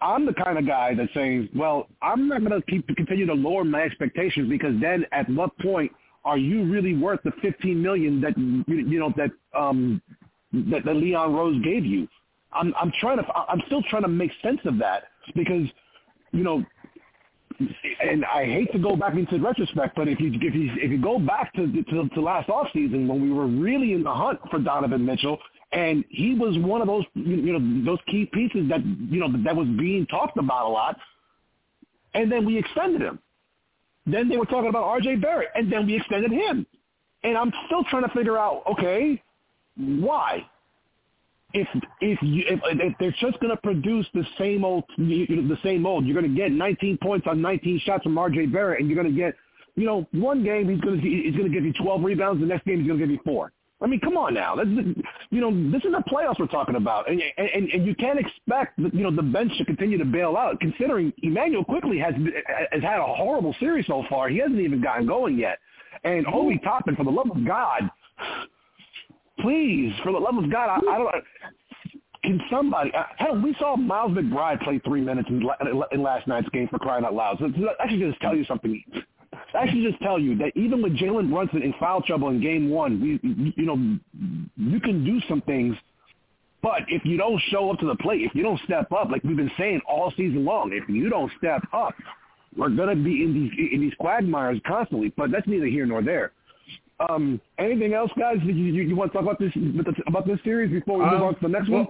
I'm the kind of guy that says, well, I'm not going to keep continue to lower my expectations because then at what point are you really worth the 15 million that you, you know that um that, that Leon Rose gave you? I'm I'm trying to I'm still trying to make sense of that because you know and I hate to go back into retrospect, but if you if you if you go back to to, to last off season when we were really in the hunt for Donovan Mitchell, and he was one of those you know those key pieces that you know that was being talked about a lot, and then we extended him. Then they were talking about R.J. Barrett, and then we extended him, and I'm still trying to figure out okay, why? If if you if, if they're just going to produce the same old you know, the same old, you're going to get 19 points on 19 shots from R.J. Barrett, and you're going to get you know one game he's going to he's going to give you 12 rebounds, the next game he's going to give you four. I mean, come on now. This is, you know, this is the playoffs we're talking about, and and and you can't expect you know the bench to continue to bail out, considering Immanuel Quickley has has had a horrible series so far. He hasn't even gotten going yet, and Obi Toppin, for the love of God, please, for the love of God, I, I don't. Can somebody? uh, Hell, we saw Miles McBride play three minutes in, in last night's game for crying out loud. So I should just tell you something. I should just tell you that even with Jalen Brunson in foul trouble in game one, we, you know, you can do some things. But if you don't show up to the plate, if you don't step up, like we've been saying all season long, if you don't step up, we're gonna be in these in these quagmires constantly. But that's neither here nor there. Um, anything else, guys? You, you, you want to talk about this about this series before we move Um, on to the next well, one?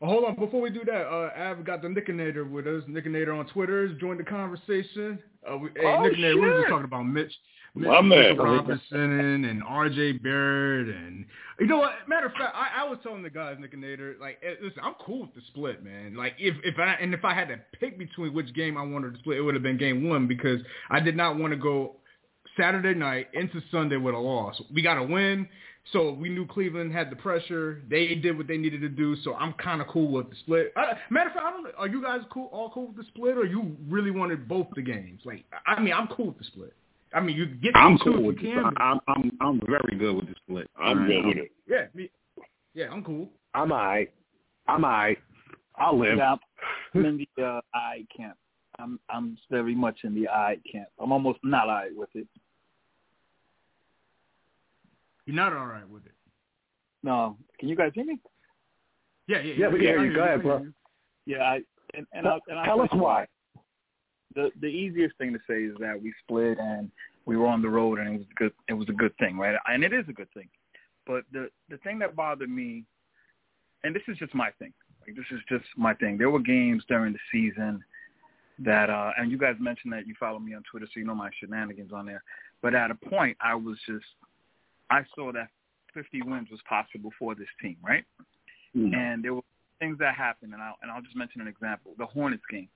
well, hold on, before we do that, uh, Av got the Nickinator with us. Nickinator on Twitter has joined the conversation. Uh, we, hey, Oh, Nickinator, we were just talking about Mitch, Mitch My man. Robinson and R.J. Barrett, and you know what? Matter of fact, I, I was telling the guys, Nickinator, like, eh, listen, I'm cool with the split, man. Like, if if I and if I had to pick between which game I wanted to split, it would have been game one because I did not want to go Saturday night into Sunday with a loss. We got to win. So we knew Cleveland had the pressure. They did what they needed to do. So I'm kind of cool with the split. Uh, matter of fact, I don't. Are you guys cool? All cool with the split, or you really wanted both the games? Like, I mean, I'm cool with the split. I mean, you get. I'm cool with you this. I'm I'm I'm very good with the split. I'm good with it. Yeah, me, yeah, I'm cool. I'm I. I'm I. I'll live. Yeah, I'm in the uh, I camp. I'm I'm very much in the I camp. I'm almost not I with it. You're not all right with it. No, can you guys hear me? Yeah, yeah, Yeah, we can hear you. Go ahead, bro. Yeah, I and and, I, and I'll Tell us why. The the easiest thing to say is that we split and we were on the road and it was good. It was a good thing, right? And it is a good thing. But the the thing that bothered me, and this is just my thing. Like this is just my thing. There were games during the season that, uh and you guys mentioned that you follow me on Twitter, so you know my shenanigans on there. But at a point, I was just, I saw that 50 wins was possible for this team, right? And there were things that happened, and I'll, and I'll just mention an example. The Hornets game.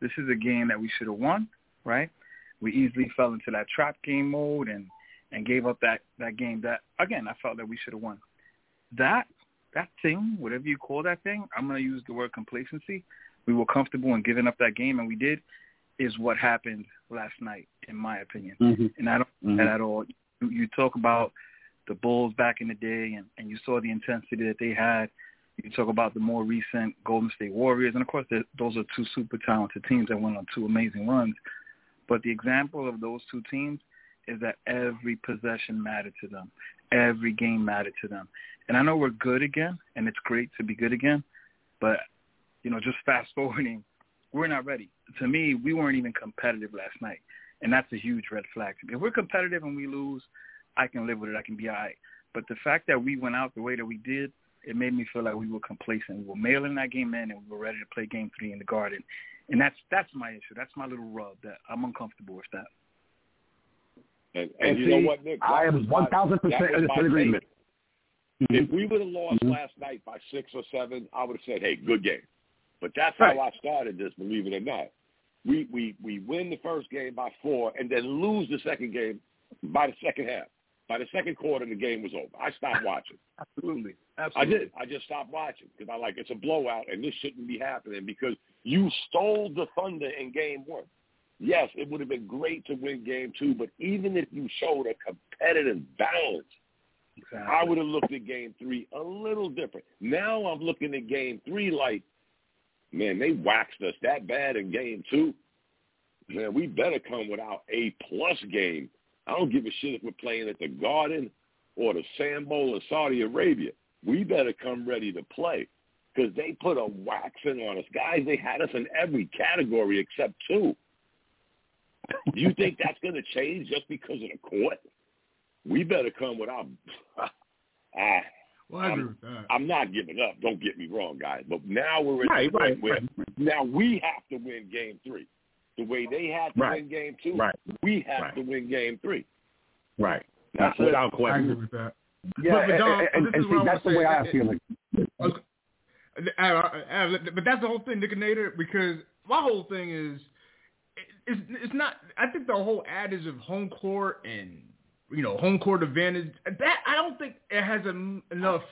This is a game that we should have won, right? We easily fell into that trap game mode and, and gave up that, that game that, again, I felt that we should have won. That, that thing, whatever you call that thing, I'm going to use the word complacency. We were comfortable in giving up that game, and we did, is what happened last night, in my opinion. Mhm. And I don't Mhm. that at all. You, talk about the Bulls back in the day, and, and you saw the intensity that they had. You talk about the more recent Golden State Warriors, and of course, those are two super talented teams that went on two amazing runs. But the example of those two teams is that every possession mattered to them. Every game mattered to them. And I know we're good again, and it's great to be good again, but you know, just fast forwarding, we're not ready. To me, we weren't even competitive last night, and that's a huge red flag. If we're competitive and we lose, I can live with it. I can be all right. But the fact that we went out the way that we did, it made me feel like we were complacent. We were mailing that game in, and we were ready to play Game Three in the Garden, and that's that's my issue. That's my little rub that I'm uncomfortable with that. And, and, And you see, know what, Nick? I am 1,000% in agreement. Mm-hmm. If we would have lost Mhm. last night by six or seven, I would have said, "Hey, good game." But that's Right. how I started this. Believe it or not, we we we win the first game by four, and then lose the second game by the second half. By the second quarter, the game was over. I stopped watching. Absolutely, Absolutely. I did. I just stopped watching because I like it's a blowout, and this shouldn't be happening because you stole the thunder in game one. Yes, it would have been great to win game two, but even if you showed a competitive balance, Exactly. I would have looked at game three a little different. Now I'm looking at game three like, man, they waxed us that bad in game two. Man, we better come with our A plus game. I don't give a shit if we're playing at the Garden or the Sand Bowl in Saudi Arabia. We better come ready to play because they put a waxing on us. Guys, they had us in every category except two. You think that's going to change just because of the court? We better come with our. ah, Well, I agree with that. I'm not giving up. Don't get me wrong, guys. But now we're at Right, the point right, where right, now we have to win game three. The way they had to Right. win game two, Right. we have Right. to win game three. Right. That's it. Without I agree question. with that. Yeah, But- but Dom, and, and, and see, that's the way. I feel like. I was- I- I- I- but that's the whole thing, Nickinator, because my whole thing is, it's, it's not, I think the whole adage of home court and, you know, home court advantage, that, I don't think it has en- enough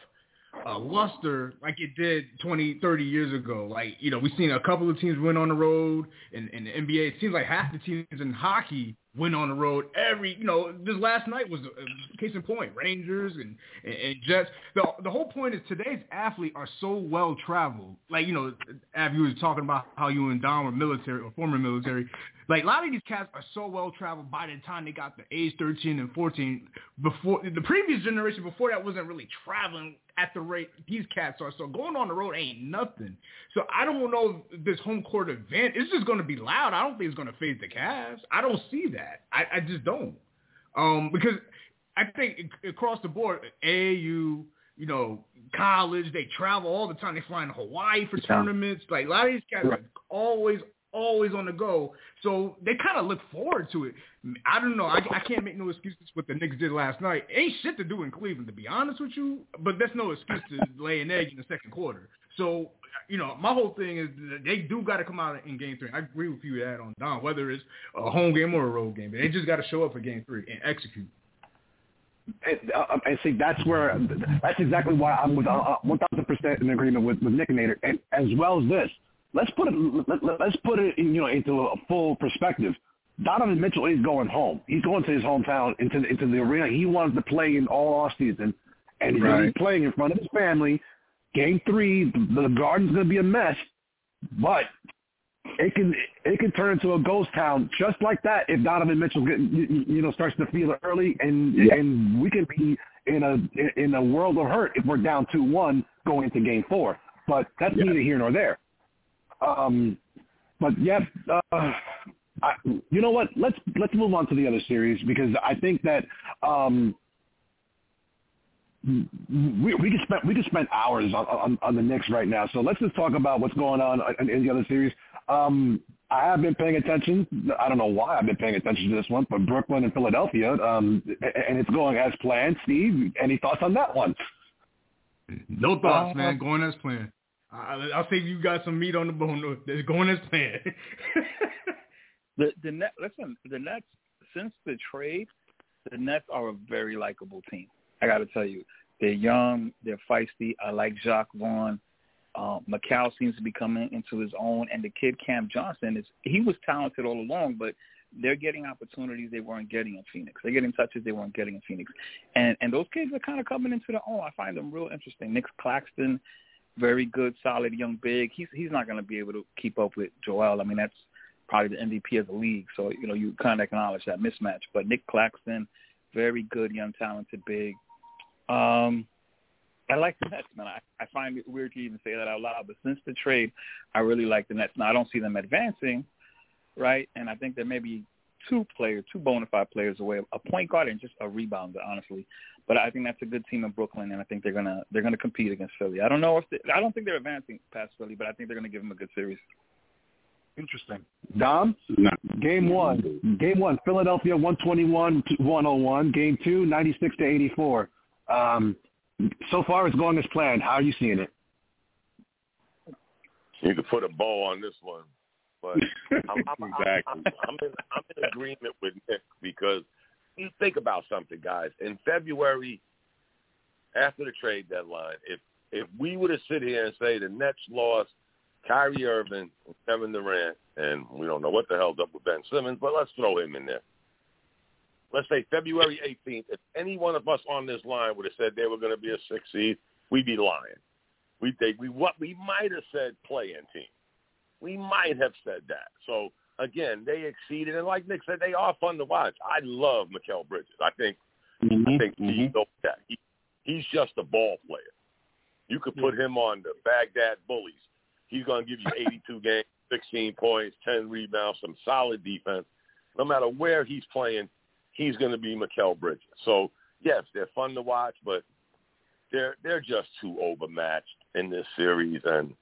uh, luster like it did 20, 30 years ago. Like, you know, we've seen a couple of teams win on the road in, in the NBA. It seems like half the teams in hockey win on the road every, you know, this last night was a, case in point, Rangers and, and, and Jets. The, the whole point is today's athletes are so well traveled. Like, you know, Av, you was talking about how you and Don were military or former military. Like a lot of these cats are so well traveled by the time they got the age 13 and 14. Before the previous generation before that wasn't really traveling at the rate these cats are. So going on the road ain't nothing. So I don't know this home court event. It's just going to be loud. I don't think it's going to phase the Cavs. I don't see that. I, I just don't. Um, because I think across the board, AAU, you know, college, they travel all the time. They fly in Hawaii for Yeah. tournaments. Like a lot of these cats are always, always on the go. So they kind of look forward to it. I don't know. I, I can't make no excuses what the Knicks did last night. Ain't shit to do in Cleveland, to be honest with you. But that's no excuse to lay an egg in the second quarter. So, you know, my whole thing is they do got to come out in game three. I agree with you that on Don, whether it's a home game or a road game. They just got to show up for game three and execute. And, uh, see, that's where that's exactly why I'm with uh, 1,000% in agreement with, with Nickinator, and as well as this. Let's put it let, let's put it in, you know into a full perspective. Donovan Mitchell is going home. He's going to his hometown into into the arena. He wants to play in all off season, and Right. he's playing in front of his family. Game three, the, the Garden's going to be a mess, but it can it can turn into a ghost town just like that if Donovan Mitchell get, you, you know starts to feel it early, and Yeah. and we can be in a in a world of hurt if we're down two one going into Game four. But that's Yeah. neither here nor there. Um, but yeah, uh, I, you know what? Let's let's move on to the other series because I think that um, we we could spend we could spend hours on, on on the Knicks right now. So let's just talk about what's going on in, in the other series. Um, I have been paying attention. I don't know why I've been paying attention to this one, but Brooklyn and Philadelphia, um, and it's going as planned. Steve, any thoughts on that one? No thoughts, Uh, man. Going as planned. I, I'll say you got some meat on the bone. It's going as planned. The the net listen, the Nets since the trade, the Nets are a very likable team. I got to tell you, they're young, they're feisty. I like Jacque Vaughn. Um, Mikal seems to be coming into his own, and the kid Cam Johnson is he was talented all along, but they're getting opportunities they weren't getting in Phoenix. They're getting touches they weren't getting in Phoenix, and and those kids are kind of coming into their own. I find them real interesting. Nick Claxton, very good, solid young big. He's he's not going to be able to keep up with Joel. I mean that's probably the MVP of the league. So, you know, you kind of acknowledge that mismatch. But Nick Claxton, very good, young, talented, big. Um, I like the Nets, man. I, I find it weird to even say that out loud, but since the trade, I really like the Nets. Now, I don't see them advancing, right? And I think there may be two players, two bona fide players away, a point guard and just a rebounder, honestly. But I think that's a good team in Brooklyn, and I think they're gonna they're gonna compete against Philly. I don't know if they, I don't think they're advancing past Philly, but I think they're gonna give them a good series. Interesting. Dom, No. game one. Game one, Philadelphia 121-101. Game two, 96 to 84. Um, so far, it's going as planned. How are you seeing it? You could put a bow on this one, but I'm, I'm, Exactly. I'm, I'm, in, I'm in agreement with Nick because you think about something, guys. In February, after the trade deadline, if if we were to sit here and say the Nets lost Kyrie Irving and Kevin Durant, and we don't know what the hell's up with Ben Simmons, but let's throw him in there. Let's say February 18th. If any one of us on this line would have said they were going to be a six seed, we'd be lying. We think we what we might have said play-in team. We might have said that. So again, they exceeded, and like Nick said, they are fun to watch. I love Mikal Bridges. I think I mm-hmm. think knows mm-hmm. that. He, he's just a ball player. You could put him on the Baghdad Bullies. He's going to give you 82 games, 16 points, 10 rebounds, some solid defense. No matter where he's playing, he's going to be Mikal Bridges. So yes, they're fun to watch, but they're they're just too overmatched in this series, and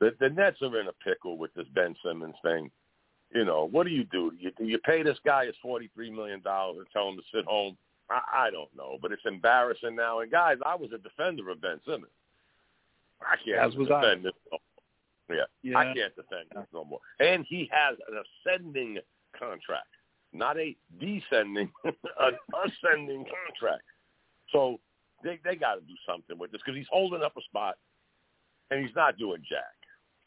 the the Nets are in a pickle with this Ben Simmons thing. You know, what do you do? You do you pay this guy his forty three million dollars and tell him to sit home? I, I don't know, but it's embarrassing now. And guys, I was a defender of Ben Simmons. I can't As was I. defend this. No more. Yeah, Yeah. I can't defend this no more. And he has an ascending contract, not a descending, an ascending contract. So they they got to do something with this because he's holding up a spot, and he's not doing jack.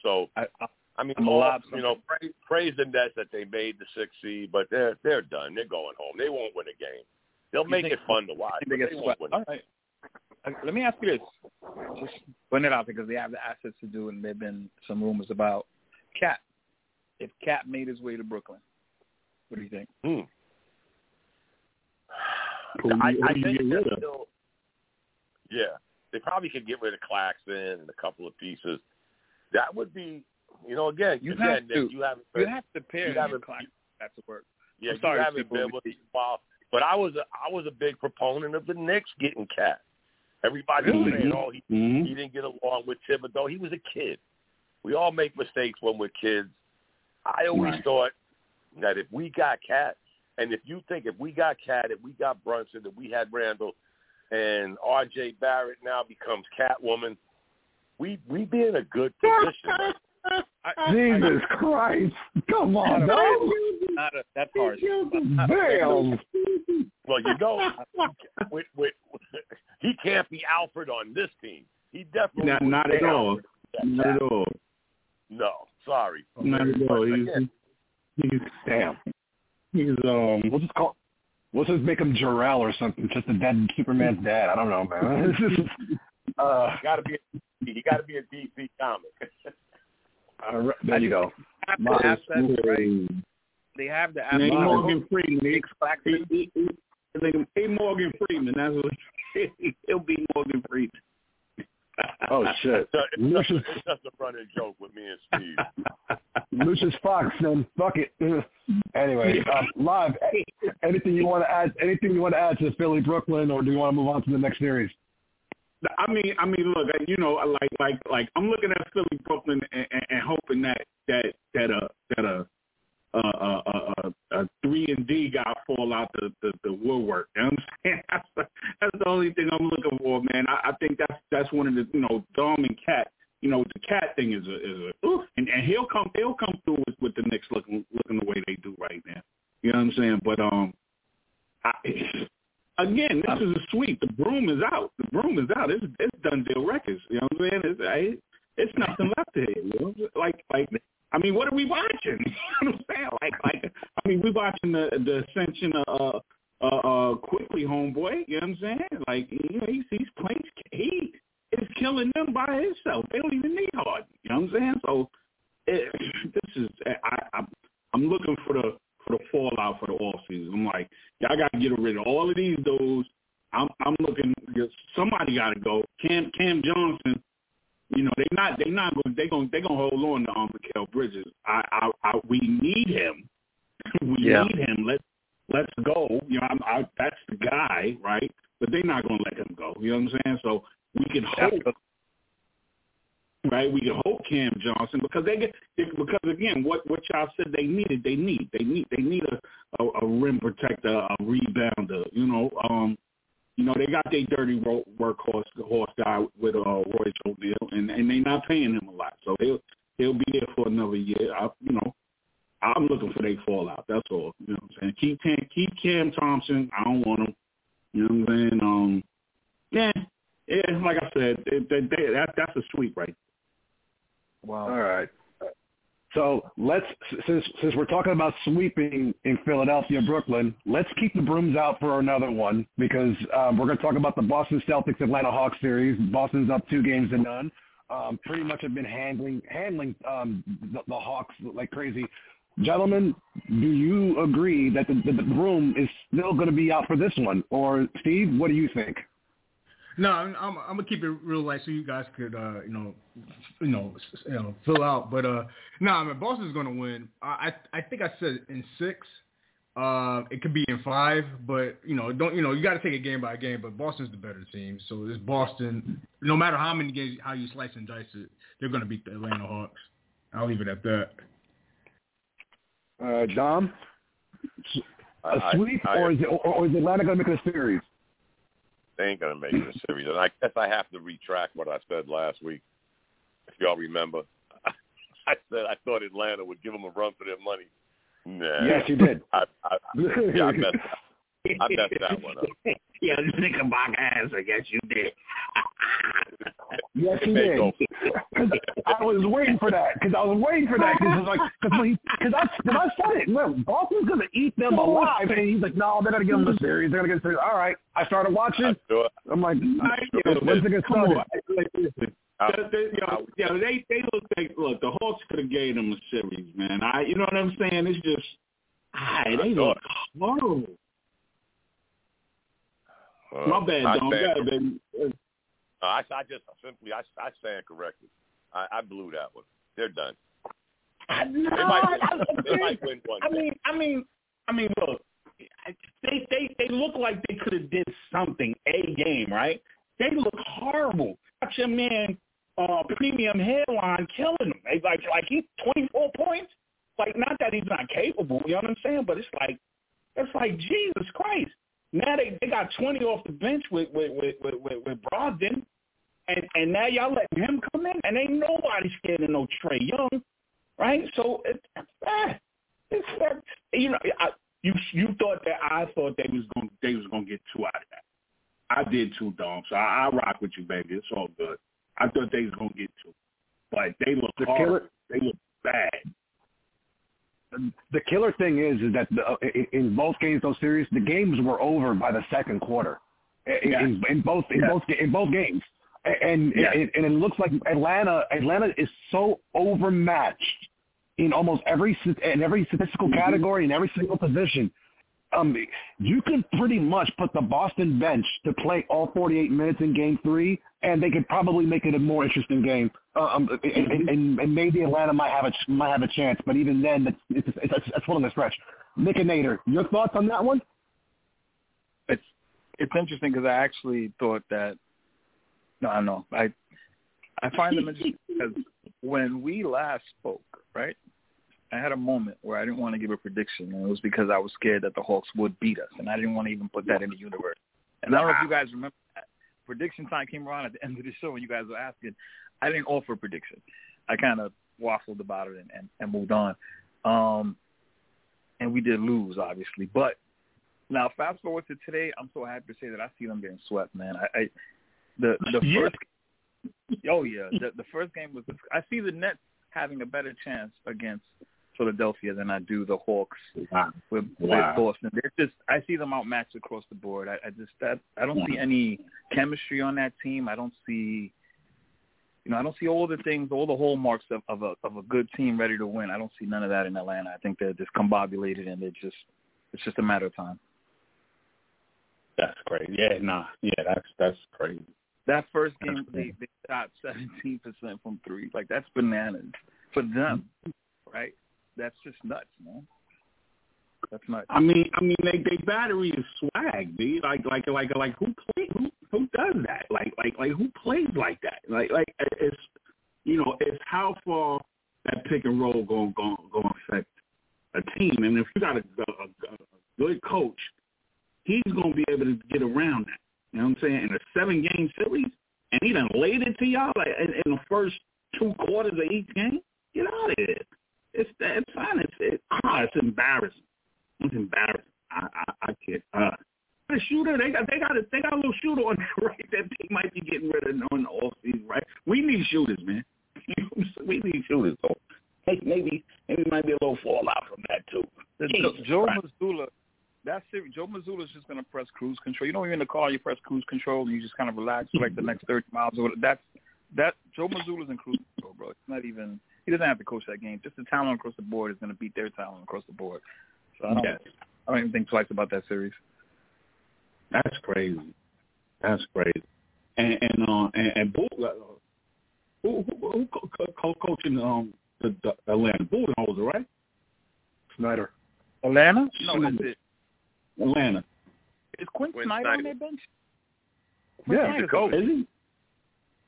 So I, I, I mean, I'm a all- lob you know, praise, praise the Nets that they made the six seed, but they're they're done. They're going home. They won't win a game. They'll make think- it fun to watch, they but they won't win. All right. Uh, Let me ask you this. Just putting it out because they have the assets to do, and there have been some rumors about Cat. If Cat made his way to Brooklyn, what do you think? Hmm. I, I think get they're still, yeah, they probably could get rid of Claxton and a couple of pieces. That would be, you know, again, You again, have to. You haven't, You have to pair You haven't- with That's the work. yeah, I'm sorry, you haven't been with while, but I was a, I was a big proponent of the Knicks getting Cat. Everybody was Really? saying, oh, he Mhm. he didn't get along with Thibodeau. He was a kid. We all make mistakes when we're kids. I always Right. thought that if we got Cat, and if you think if we got Cat, if we got Brunson, if we had Randle, and R.J. Barrett now becomes Catwoman, we we be in a good position. man. I, Jesus Christ! Come on, no. not a, that's harsh. Damn. Well, you know, with, with, he can't be Alfred on this team. He definitely Not, wouldn't not at all. Alfred. Not at all. No, sorry. Not at all. He's, again, he's Damn. he's um We'll just call. We'll just make him Jor-El or something. Just a dead Superman's dad. I don't know, man. Uh, got to be. A, he got to be a DC comic. uh, there you go. Have the assets, right? They have the Name assets. Morgan Freeman. He, X Factor. he, he, he, he, he Morgan Freeman. That's what he'll be Morgan Freeman. Oh shit. So it's, Lucius, just, it's just a running joke with me and Steve. Lucius Fox, then fuck it. Anyway, uh, live. Anything you want to add? Anything you want to add to Philly Brooklyn, or do you want to move on to the next series? I mean, I mean, look, you know, like, like, like, I'm looking at Philly, Brooklyn, and, and, and hoping that that that a that a a a, a, a three and D guy fall out the, the the woodwork. You know what I'm saying? That's the, that's the only thing I'm looking for, man. I, I think that's that's one of the you know Dom and Cat. You know, the Cat thing is a is a ooh, and, and he'll come he'll come through with, with the Knicks looking looking the way they do right now. You know what I'm saying? But um, I, again, this is a sweep. The broom is out. The broom is out. It's it's done deal records. You know what I'm saying? It's it's nothing left here. You know? Like like I mean, what are we watching? You know what I'm saying? Like like I mean, we're watching the the ascension of uh uh, uh quickly homeboy. You know what I'm saying? Like you know, he's he's playing. He is killing them by himself. They don't even need hard. You know what I'm saying? So it, this is I, I I'm looking for the for the fallout for the off season. I'm like, y'all got to get rid of all of these dudes. I'm I'm looking. Somebody got to go. Cam Cam Johnson. You know they not they not going they going they gonna hold on to um Mikal Bridges. I, I I we need him. we Yeah. need him. Let let's go. You know I'm, I, that's the guy, right? But they're not gonna let him go. You know what I'm saying? So we can hope right? We can hope Cam Johnson because they get because again, what what y'all said they needed, they need they need they need a a, a rim protector, a rebounder. You know, um, you know they got their dirty ro- workhorse horse guy with uh, Royce O'Neale, and and they not paying him a lot, so he'll he'll be there for another year. I, you know. I'm looking for their fallout. That's all. You know what I'm saying? Keep Cam, keep Cam Thompson. I don't want him. You know what I'm saying? Um, yeah, yeah. Like I said, they, they, they, that that's a sweep right Wow. All right. So let's since since we're talking about sweeping in Philadelphia, Brooklyn, let's keep the brooms out for another one because um, we're going to talk about the Boston Celtics Atlanta Hawks series. Boston's up two games to none. Um, pretty much have been handling handling um, the, the Hawks like crazy. Gentlemen, do you agree that the, the, the broom is still going to be out for this one, or Steve, what do you think? No, I'm, I'm, I'm gonna keep it real light so you guys could, uh, you know, you know, you know, fill out. But uh, no, I mean, Boston's gonna win. I, I I think I said in six. Uh, it could be in five, but you know, don't you know, you got to take it game by game. But Boston's the better team, so it's Boston. No matter how many games, how you slice and dice it, they're gonna beat the Atlanta Hawks. I'll leave it at that. Uh, Dom, a I- sweep, I- or is it, or, or is Atlanta going to make it a series? They ain't gonna make it a series, and I guess I have to retract what I said last week. If y'all remember, I said I thought Atlanta would give them a run for their money. Nah. Yes, you did. I, I, yeah, I messed that. I messed that one up. yeah, Knickerbocker ass. I guess you did. Yes, he did. go. 'Cause I was waiting for that. Because I was waiting for that. Because like, because when he, because I, cause I said it. Well, Boston's gonna eat them alive, and he's like, no, they're gonna give them a series. They're gonna get a series. All right. I started watching. I I'm like, Yo, when's it gonna start? on. Like, listen, I, the- the- yo, yo, they they look like look. The Hawks could have gave them a series, man. I, you know what I'm saying? It's just, ah, they look horrible. Uh, My bad, I Go ahead, baby. uh, I, I just simply I, I stand corrected. I, I blew that one. They're done. I know. They might win, I- they might win one. I day. mean, I mean, I mean, look, they they they look like they could have did something a game, right? They look horrible. Watch your man, uh, premium headline killing them. They like like he's twenty four points. Like not that he's not capable, you know what I'm saying? But it's like it's like Jesus Christ. Now they they got twenty off the bench with with with with, with, with Brogdon, and and now y'all letting him come in, and ain't nobody scared of no Trae Young, right? So it, eh, it's that you know I, you you thought that I thought they was going they was to get two out of that. I did too, Dom. So I, I rock with you, baby. It's all good. I thought they was going to get two, but they look The hard. killer- They look bad. The killer thing is is that the, in- in both games, those series, the games were over by the second quarter. In, Yes. in, in both in Yes. both in both games, and Yes. and, and it looks like Atlanta Atlanta is so overmatched in almost every s- in every statistical Mm-hmm. category in every single position. Um, you can pretty much put the Boston bench to play all 48 minutes in Game Three, and they could probably make it a more interesting game. Uh, um, and, and, and, maybe Atlanta might have a might have a chance, but even then, it's, it's, it's, it's one the stretch. Nickinator, your thoughts on that one? it's it's interesting because I actually thought that no, I don't know I I find them interesting because when we last spoke, right? I had a moment where I didn't want to give a prediction, and it was because I was scared that the Hawks would beat us, and I didn't want to even put that in the universe. And I don't know if you guys remember that. Prediction time came around at the end of the show, and you guys were asking. I didn't offer a prediction. I kind of waffled about it and, and, and moved on. Um, and we did lose, obviously, but now, fast forward to today, I'm so happy to say that I see them getting swept, man. I, I the the Yeah. first, oh yeah, the, the first game was. I see the Nets having a better chance against Philadelphia than I do the Hawks Wow. with, Wow. with Boston. They're just I see them outmatched across the board. I, I just that I don't see any chemistry on that team. I don't see. You know, I don't see all the things, all the hallmarks of, of a of a good team ready to win. I don't see none of that in Atlanta. I think they're just combobulated and they're just it's just a matter of time. That's crazy. Yeah, nah. Yeah, that's that's crazy. That first game, they, they shot seventeen percent from three. Like that's bananas for them, right? That's just nuts, man. That's nuts. I mean, I mean, they they battery is swag, dude. Like like like like who play who who does that? Like like like who plays like that? Like like it's you know it's how far that pick and roll going going going affect a team. And if you got a, a, a good coach, he's going to be able to get around that. You know what I'm saying? In a seven game series, and he done laid it to y'all like in, in the first two quarters of each game. Get out of here. It's it's fine. It's it, ah, it's embarrassing. It's embarrassing. I I, I can't. Uh, the shooter, they got they got a they got a little shooter on there, right that they might be getting rid of in the off season, right? We need shooters, man. we need shooters. So hey, maybe maybe might be a little fallout from that too. Jesus Joe Christ. Mazzulla, that's it. Joe Mazzulla's just gonna press cruise control. You know, you're in the car, you press cruise control, and you just kind of relax for like the next thirty miles. Or whatever. That's that. Joe Mazzulla's in cruise control, bro. It's not even. He doesn't have to coach that game. Just the talent across the board is gonna beat their talent across the board. So I don't. Yes. I don't even think twice about that series. That's crazy. That's crazy. And and uh and, and Bull, uh, who who, who co- co- co- coaching um the, the Atlanta Bulldozer, right? Snyder. Atlanta? No, that's it. Atlanta. Is Quin Quin Snyder on Snyder. their bench? Yeah, Snyder's coach. Is he?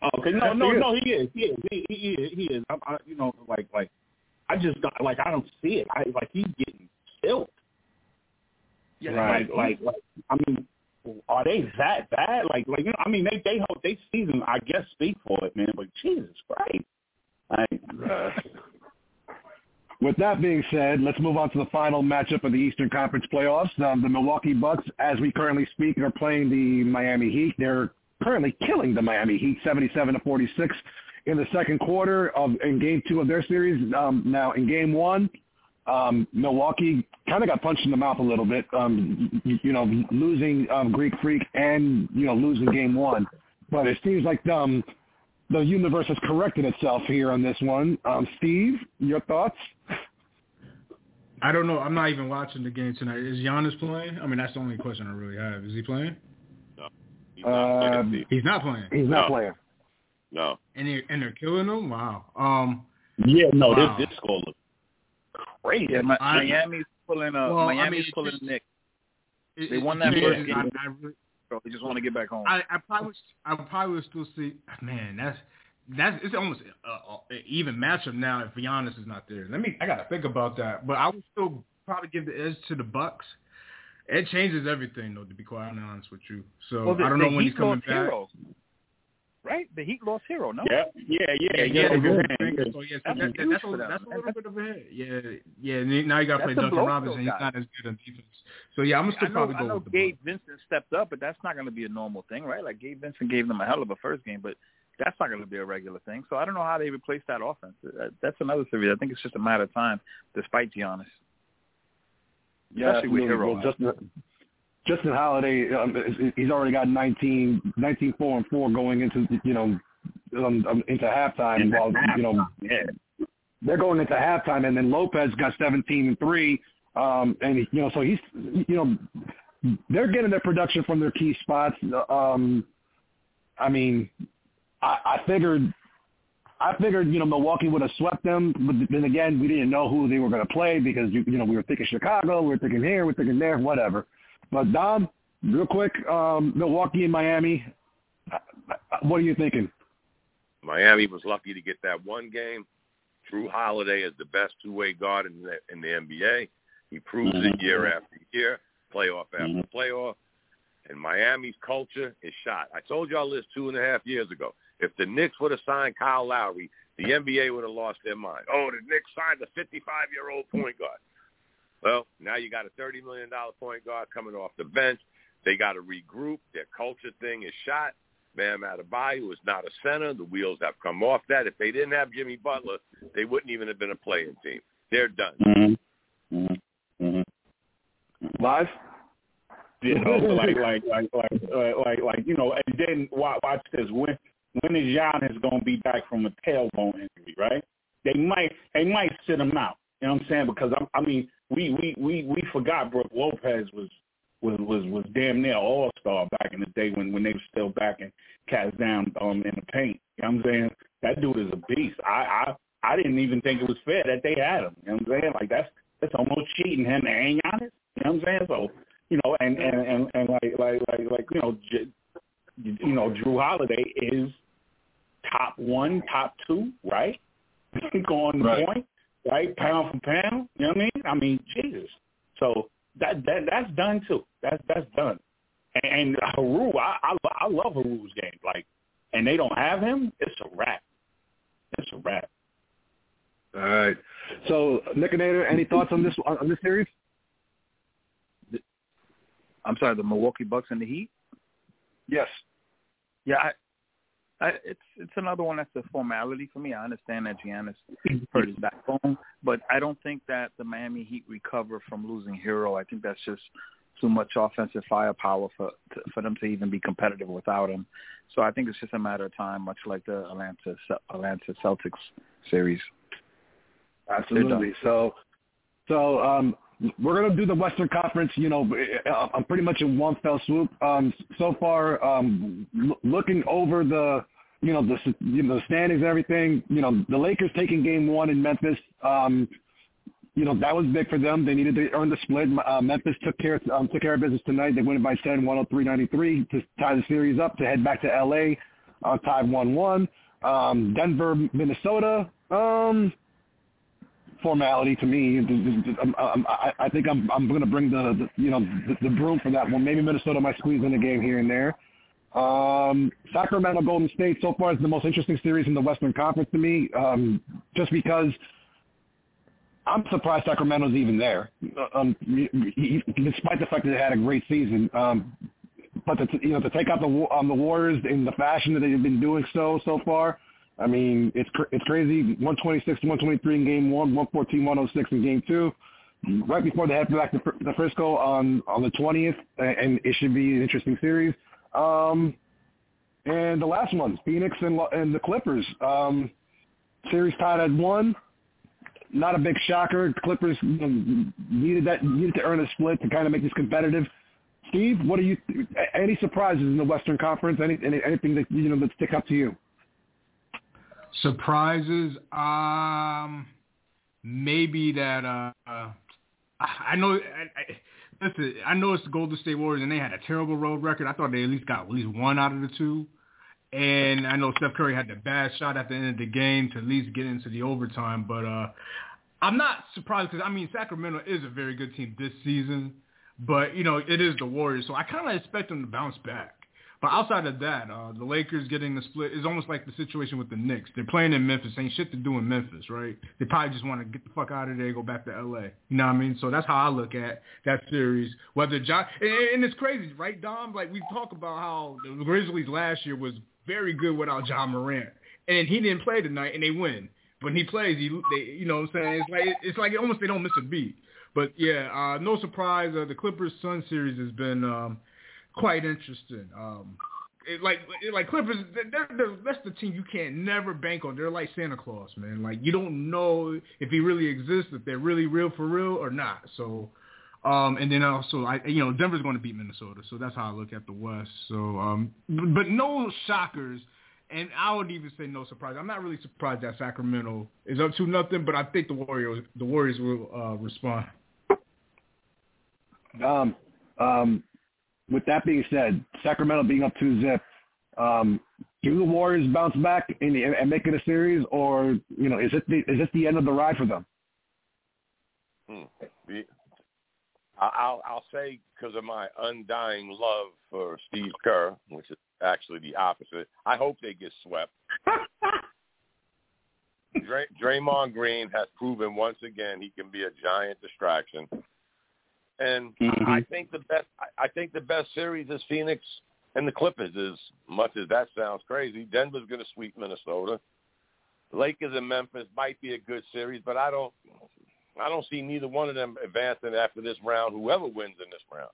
Oh, okay. No, no, no. He is. He is. He, he is. He is. I, I, you know, like, like, I just got like I don't see it. I like he's getting killed. Yeah, Like, like, like. I mean, are they that bad? Like, like, you know, I mean, they they hope they season. I guess speak for it, man. But Jesus Christ. Like, uh, With that being said, let's move on to the final matchup of the Eastern Conference playoffs. Um, the Milwaukee Bucks, as we currently speak, are playing the Miami Heat. They're currently killing the Miami Heat, 77 to 46 in the second quarter of in Game Two of their series. Um, now, in Game One, um, Milwaukee kind of got punched in the mouth a little bit. Um, you, you know, losing um, Greek Freak and you know losing Game One, but it seems like um, the universe has corrected itself here on this one. Um, Steve, your thoughts? I don't know. I'm not even watching the game tonight. Is Giannis playing? I mean, that's the only question I really have. Is he playing? He's not playing, Um, Steve. He's not playing. He's not No. playing. No. And they're and they're killing him. Wow. Um. yeah, no, Wow. this this score look crazy. Yeah, Mi- I- Miami's pulling a Well, I Miami's mean, pulling just- a Nick. it- They won that it- first game. I, re- Bro, they just want to get back home. I, I probably I probably would still see. Man, that's that's it's almost uh, uh, an even matchup now if Giannis is not there. Let me. I gotta think about that. But I would still probably give the edge to the Bucks. It changes everything though, to be quite honest with you. So well, the, I don't know when Heat he's coming lost back. Herro. right? The Heat lost Herro, no? Yeah, yeah, yeah, Yeah, yeah. yeah, yeah, yeah. yeah. So yeah, so That's that, that, huge that's, for a, that's a little bit of a hit. Yeah, yeah. Now you got to play That's a Duncan Robinson. those He's not as good on defense. So yeah, I'm gonna I still know, probably I go know with the Gabe Vincent stepped up, but that's not going to be a normal thing, right? Like Gabe Vincent gave them a hell of a first game, but that's not going to be a regular thing. So I don't know how they replace that offense. Uh, That's another theory. I think it's just a matter of time, despite Giannis. Yeah, Especially with. Herro. Justin, Justin Holiday, um, he's already got 19, 19 4 and four going into you know um, um, into halftime. And While you know yeah. they're going into halftime, and then Lopez got 17 and three, um, and you know so he's you know they're getting their production from their key spots. Um, I mean, I, I figured. I figured, you know, Milwaukee would have swept them, but then again, we didn't know who they were going to play because, you, you know, we were thinking Chicago, we were thinking here, we were thinking there, whatever. But Dom, real quick, um, Milwaukee and Miami, what are you thinking? Miami was lucky to get that one game. Jrue Holiday is the best two-way guard in the, in the NBA. He proves it Mhm. year after year, playoff after Mhm. playoff. And Miami's culture is shot. I told y'all this two and a half years ago. If the Knicks would have signed Kyle Lowry, the NBA would have lost their mind. Oh, the Knicks signed a 55-year-old point guard. Well, now you got a $30 million point guard coming off the bench. They got to regroup. Their culture thing is shot. Bam Adebayo is not a center. The wheels have come off that. If they didn't have Jimmy Butler, they wouldn't even have been a playing team. They're done. Mm-hmm. Mm-hmm. Mm-hmm. Live? You know, like like like like like like you know, and then watch, watch this. When when is Giannis gonna be back from a tailbone injury? Right? They might they might sit him out. You know what I'm saying? Because I'm, I mean, we we we we forgot Brook Lopez was was was was damn near all star back in the day when when they were still backing cats down um in the paint. You know what I'm saying? That dude is a beast. I I I didn't even think it was fair that they had him. You know what I'm saying? Like that's that's almost cheating him to hang Giannis. You know what I'm saying? So you know, and and and, and like like like like you know, J- you know, Jrue Holiday is top one, top two, right? Going the Right. point, right? Pound for pound. You know what I mean? I mean, Jesus. So that that that's done too. That's that's done. And, and Herro, I, I I love Herro's game. Like, and they don't have him. It's a wrap. It's a wrap. All right. So, Nickinator, any thoughts on this on, on this series? I'm sorry, the Milwaukee Bucks and the Heat. Yes. Yeah, I, I, it's it's another one that's a formality for me. I understand that Giannis hurt his backbone, but I don't think that the Miami Heat recover from losing Herro. I think that's just too much offensive firepower for to, for them to even be competitive without him. So I think it's just a matter of time, much like the Atlanta Atlanta Celtics series. Absolutely. So, so um, we're gonna do the Western Conference. You know, I'm pretty much in one fell swoop. Um, so far, um, l- looking over the, you know, the you know the standings, and everything. You know, the Lakers taking Game One in Memphis. Um, you know that was big for them. They needed to earn the split. Uh, Memphis took care um, took care of business tonight. They win it by 10, 103-93 to tie the series up to head back to LA on tie 1-1. Um, Denver, Minnesota. Um, formality to me. I, I think I'm I'm going to bring the, the you know the, the broom for that one. Maybe Minnesota might squeeze in a game here and there. Um, Sacramento Golden State so far is the most interesting series in the Western Conference to me, um, just because I'm surprised Sacramento's even there, um, despite the fact that they had a great season. Um, but to, you know to take out the um, the Warriors in the fashion that they've been doing so so far, I mean it's cr- it's crazy. 126 to 123 in game one, 114 106 in game two. Right before they head back to the Frisco on on the 20th, and it should be an interesting series. Um, and the last one, Phoenix and and the Clippers. Um, series tied at one not a big shocker. Clippers you know, needed that needed to earn a split to kind of make this competitive. Steve, what are you? Any surprises in the Western Conference? Any, any anything that you know that stick up to you? Surprises? Um, maybe that. Uh, I know. I, I, listen, I know it's the Golden State Warriors, and they had a terrible road record. I thought they at least got at least one out of the two. And I know Steph Curry had the bad shot at the end of the game to at least get into the overtime. But uh, I'm not surprised because, I mean, Sacramento is a very good team this season. But, you know, it is the Warriors. So I kind of expect them to bounce back. But outside of that, uh, the Lakers getting the split is almost like the situation with the Knicks. They're playing in Memphis, ain't shit to do in Memphis, right? They probably just want to get the fuck out of there, go back to L.A. You know what I mean? So that's how I look at that series. Whether John and, and it's crazy, right, Dom? Like we talk about how the Grizzlies last year was very good without Ja Morant, and he didn't play tonight, and they win. But when he plays, he, they, you know what I'm saying? It's like it's like almost they don't miss a beat. But yeah, uh, no surprise. Uh, the Clippers Sun series has been um, quite interesting. Um, it, like it, like Clippers, they're, they're, that's the team you can't never bank on. They're like Santa Claus, man. Like you don't know if he really exists, if they're really real for real or not. So, um, and then also, I you know Denver's going to beat Minnesota, so that's how I look at the West. So, um, but no shockers. And I would even say no surprise. I'm not really surprised that Sacramento is up to nothing, but I think the Warriors the Warriors will uh, respond. Um, um, with that being said, Sacramento being up two zip, um, do the Warriors bounce back and, and make it a series, or you know, is it the is this the end of the ride for them? Hmm. I'll I'll say because of my undying love for Steve Kerr, which is actually the opposite. I hope they get swept. Dray, Draymond Green has proven once again he can be a giant distraction. And mm-hmm. I think the best I think the best series is Phoenix and the Clippers. As much as that sounds crazy, Denver's going to sweep Minnesota. Lakers and Memphis might be a good series, but I don't I don't see neither one of them advancing after this round. Whoever wins in this round.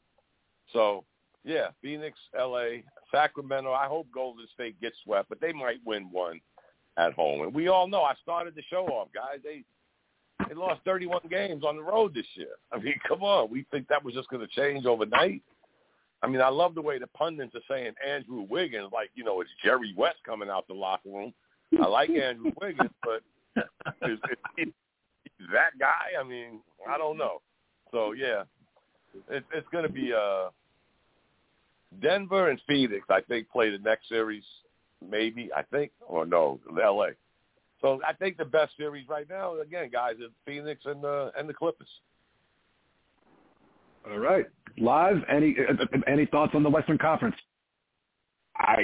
So yeah, Phoenix, L.A., Sacramento. I hope Golden State gets swept, but they might win one at home. And we all know I started the show off, guys. They they lost 31 games on the road this year. I mean, come on. We think that was just going to change overnight. I mean, I love the way the pundits are saying Andrew Wiggins, like, you know, it's Jerry West coming out the locker room. I like Andrew Wiggins, but is, is, that guy? I mean, I don't know. So, yeah, it, it's going to be uh, Denver and Phoenix, I think, play the next series, maybe, I think, or no, L.A. So I think the best series right now, again, guys, is Phoenix and the and the Clippers. All right, live. Any any thoughts on the Western Conference? I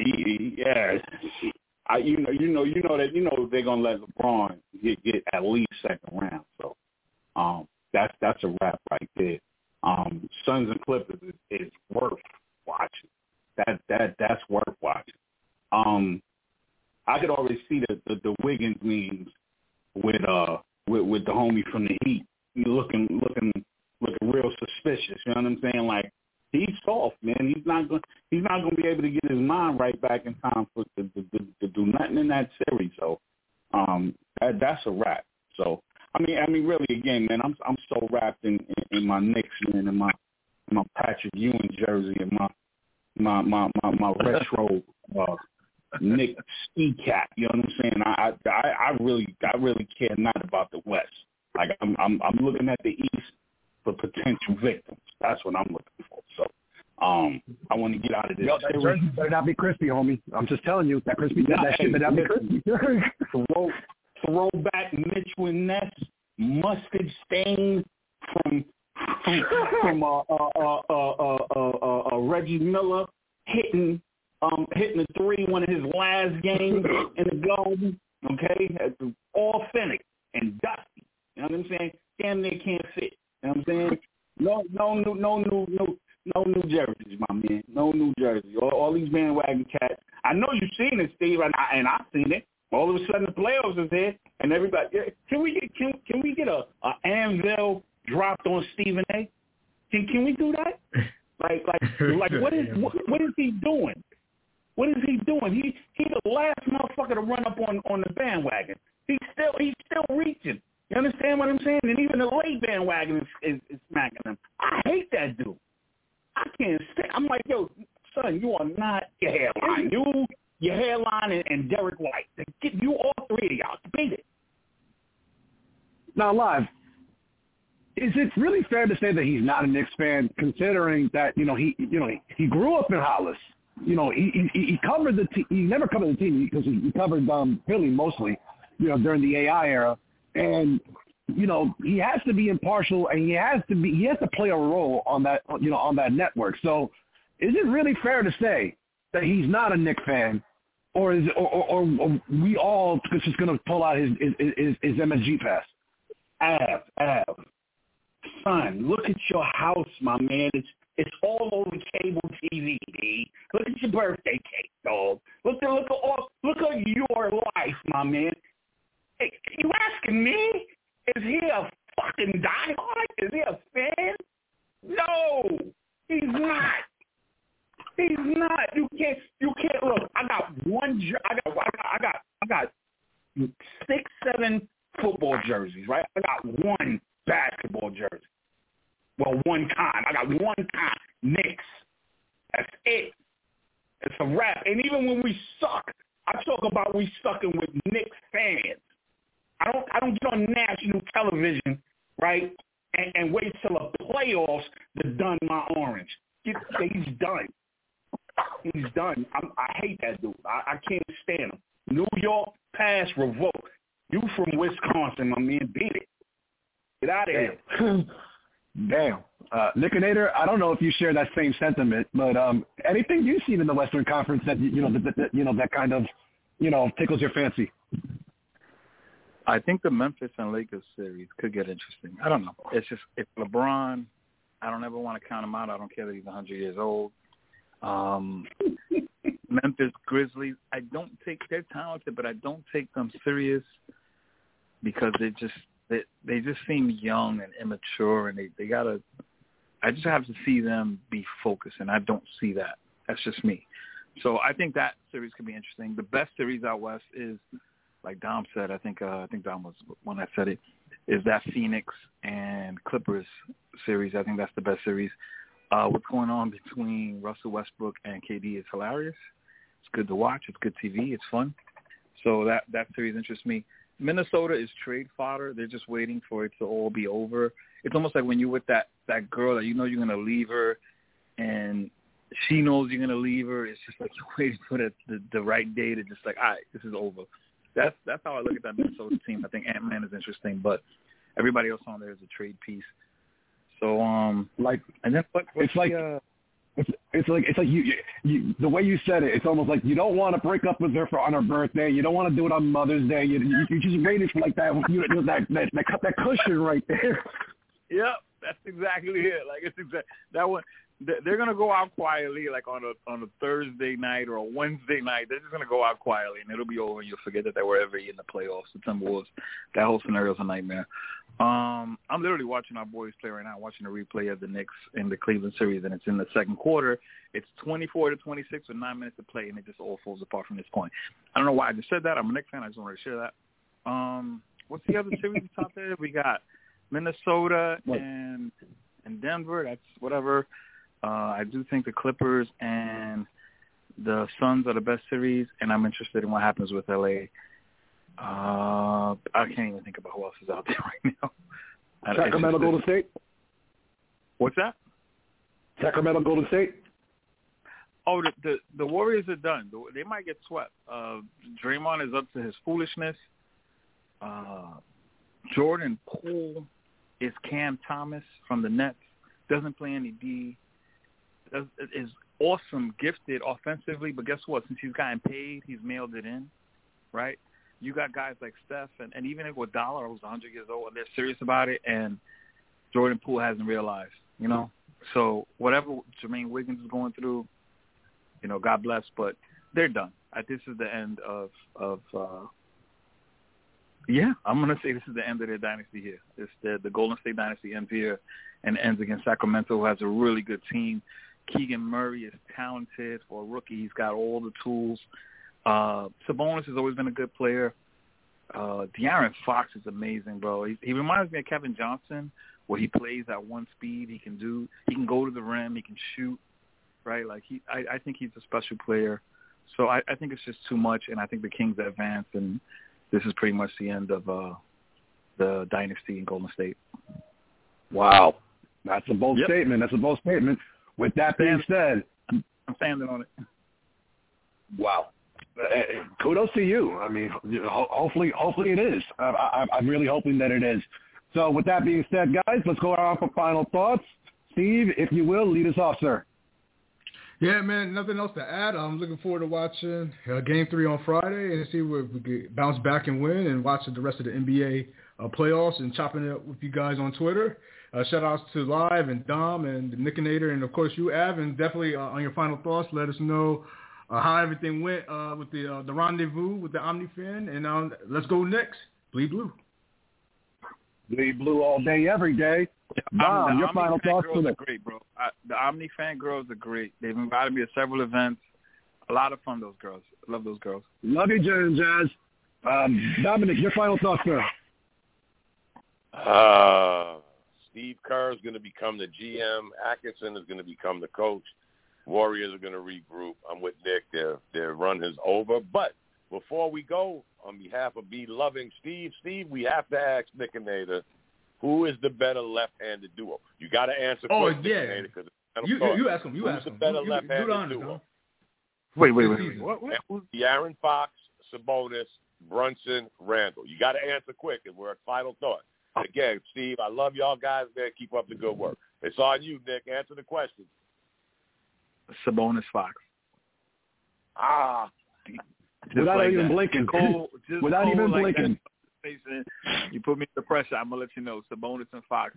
yeah, I you know you know you know that you know they're gonna let LeBron get get at least second round. So um, that's that's a wrap right there. Um, Suns and Clippers is, is worth watching. That that that's worth watching. Um, I could already see the the, the Wiggins memes with uh with with the homie from the Heat looking looking looking real suspicious. You know what I'm saying? Like he's soft, man. He's not going he's not going to be able to get his mind right back in time for to, to, to, to do nothing in that series. So um that that's a wrap. So I mean I mean really again, man, I'm I'm so wrapped in in, in my Knicks man and my my Patrick Ewing jersey and my my my my, my retro uh Nick Ski Cat. You know what I'm saying? I, I I really I really care not about the West. Like I'm I'm I'm looking at the East for potential victims. That's what I'm looking for. So um I want to get out of this. Yo, that jersey better not be crispy, homie. I'm just telling you that crispy that, that shit better not be crispy. throw throwback Mitchell and Ness mustard stain from from, from uh, uh, uh, uh, uh, uh, uh, Reggie Miller hitting um, hitting a three one of his last games in the Garden. Okay, authentic and dusty. You know what I'm saying? Damn near can't fit. You know what I'm saying? No, no, no, no, no, no, no New Jerseys, my man. No New Jersey. All, all these bandwagon cats. I know you've seen it, Steve, and, I, and I've seen it. All of a sudden, the playoffs is here, and everybody. Can we get can can we get a, a anvil dropped on Stephen A? Can can we do that? Like like like what is what, what is he doing? What is he doing? He he the last motherfucker to run up on on the bandwagon. He's still he's still reaching. You understand what I'm saying? And even the late bandwagon is, is, is smacking him. I hate that dude. I can't stand. I'm like, yo, son, you are not your hairline. You, your hairline, and, and Derek White. Get you all three of y'all. Beat it. Now, live. Is it really fair to say that he's not a Knicks fan, considering that you know he you know he, he grew up in Hollis? You know, he he, he covered the team. He never covered the team because he, he covered um, Philly mostly, you know, during the AI era. And you know, he has to be impartial, and he has to be he has to play a role on that you know on that network. So, is it really fair to say that he's not a Knicks fan, or is or, or, or we all just going to pull out his his, his his MSG pass? Av, Av, son, look at your house, my man. It's it's all over cable TV. D. Look at your birthday cake, dog. Look at look at all, look at your life, my man. Hey, you asking me? Is he a fucking diehard? Is he a fan? No, he's not. He's not. You can't. You can't look. I got one. I got. I got. I got. I got six, seven football jerseys. Right. I got one basketball jersey. Well, one kind. I got one kind. Knicks. That's it. It's a wrap. And even when we suck, I talk about we sucking with Knicks fans. I don't. I don't get on national television, right, and, and wait till the playoffs to done my orange. Get, he's done. He's done. I'm, I hate that dude. I, I can't stand him. New York pass revoked. You from Wisconsin, my man. Beat it. Get out of here. Damn. Uh, Nickinator, I don't know if you share that same sentiment, but um, anything you've seen in the Western Conference that you know that, that you know that kind of you know tickles your fancy? I think the Memphis and Lakers series could get interesting. I don't know. It's just if LeBron, I don't ever want to count him out. I don't care that he's 100 years old. Um, Memphis Grizzlies, I don't take they're talented, but I don't take them serious because they just they they just seem young and immature, and they they gotta. I just have to see them be focused, and I don't see that. That's just me. So I think that series could be interesting. The best series out west is, like Dom said, I think uh, I think Dom was when I said it, is that Phoenix and Clippers series. I think that's the best series. Uh, what's going on between Russell Westbrook and KD is hilarious. It's good to watch. It's good TV. It's fun. So that that series interests me. Minnesota is trade fodder. They're just waiting for it to all be over. It's almost like when you're with that that girl that you know you're gonna leave her, and she knows you're gonna leave her. It's just like you're waiting for the the, the right day to just like, all right, this is over. That's that's how I look at that Minnesota team. I think Ant Man is interesting, but everybody else on there is a trade piece. So um, like, and then what, it's like. The, uh, it's, it's like it's like you, you, the way you said it. It's almost like you don't want to break up with her for on her birthday. You don't want to do it on Mother's Day. You you, you just waiting for like that you know, that that that, that cushion right there. Yep, that's exactly it. Like it's exact that one. They're gonna go out quietly, like on a on a Thursday night or a Wednesday night. They're just gonna go out quietly, and it'll be over. and You'll forget that they were ever in the playoffs. The Timberwolves. That whole scenario is a nightmare. Um, I'm literally watching our boys play right now. Watching the replay of the Knicks in the Cleveland series, and it's in the second quarter. It's 24 to 26 with nine minutes to play, and it just all falls apart from this point. I don't know why I just said that. I'm a Knicks fan. I just wanted to share that. Um, what's the other series out there? We got Minnesota and and Denver. That's whatever. Uh, I do think the Clippers and the Suns are the best series, and I'm interested in what happens with LA. Uh, I can't even think about who else is out there right now. Sacramento, just, Golden State. What's that? Sacramento, Golden State. Oh, the the, the Warriors are done. They might get swept. Uh, Draymond is up to his foolishness. Uh, Jordan Poole is Cam Thomas from the Nets. Doesn't play any D. Is awesome, gifted offensively, but guess what? Since he's gotten paid, he's mailed it in, right? You got guys like Steph, and, and even Iguodala, who's 100 years old, they're serious about it, and Jordan Poole hasn't realized, you know. So whatever Jermaine Wiggins is going through, you know, God bless, but they're done. This is the end of of. uh yeah, I'm gonna say this is the end of their dynasty here. It's the the Golden State dynasty ends here, and ends against Sacramento, who has a really good team. Keegan Murray is talented for a rookie. He's got all the tools. Uh, Sabonis has always been a good player. Uh, De'Aaron Fox is amazing, bro. He, he reminds me of Kevin Johnson, where he plays at one speed. He can do. He can go to the rim. He can shoot. Right? Like he, I, I think he's a special player. So I, I think it's just too much, and I think the Kings advance, and this is pretty much the end of uh, the dynasty in Golden State. Wow, that's a bold Yep. statement. That's a bold statement. With that being said, I'm standing on it. wow. Uh, kudos to you. I mean, you know, ho- hopefully, hopefully it is. I, I, I'm really hoping that it is. So, with that being said, guys, let's go around for final thoughts. Steve, if you will, lead us off, sir. Yeah, man, nothing else to add. I'm looking forward to watching uh, Game Three on Friday and see if we can bounce back and win, and watching the rest of the NBA uh, playoffs and chopping it up with you guys on Twitter. Uh, shout outs to Live and Dom and Nickinator and of course you, Av, and definitely uh, on your final thoughts, let us know uh, how everything went uh, with the uh, the rendezvous with the OmniFan, and um, let's go next. Bleed blue. Bleed blue all day, every day. Dom, your final thoughts girls to are great, bro. I, the Omni fan girls are great. They've invited me to several events. A lot of fun, those girls. Love those girls. Love you, Jen and Jazz. Um, Dominic, your final thoughts, sir. Uh, Steve Kerr is going to become the GM. Atkinson is going to become the coach. Warriors are going to regroup. I'm with Nick. Their their run is over. But before we go, on behalf of Be Loving Steve, Steve, we have to ask Nickinator, who is the better left-handed duo? You got to answer. Oh, quick, yeah. Nickinator, 'cause it's You, you, you ask him. You Who's ask the him. better You- you- left-handed the honors, duo? Dom. Wait, wait, This wait. What, what, what? De'Aaron Fox, Sabonis, Brunson, Randle. You got to answer quick, and we're at final thought. Again, Steve, I love y'all guys, man. Keep up the good work. It's on you, Nick. Answer the question. Sabonis Fox. Ah, Without like even that. blinking. Cold, Without cold even like blinking. that. You put me under pressure. I'm gonna let you know. Sabonis and Fox.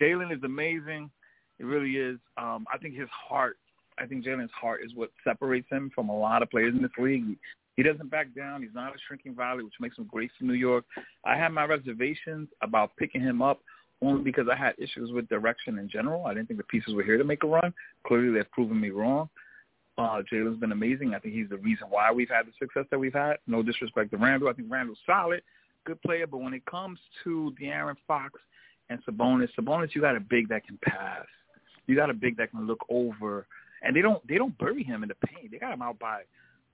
Jalen is amazing. It really is. Um, I think his heart. I think Jalen's heart is what separates him from a lot of players in this league. He doesn't back down. He's not a shrinking valley, which makes him great for New York. I had my reservations about picking him up only because I had issues with direction in general. I didn't think the pieces were here to make a run. Clearly, they've proven me wrong. Uh, Jalen's been amazing. I think he's the reason why we've had the success that we've had. No disrespect to Randle. I think Randle's solid, good player. But when it comes to De'Aaron Fox and Sabonis, Sabonis, you got a big that can pass. You got a big that can look over, and they don't they don't bury him in the paint. They got him out by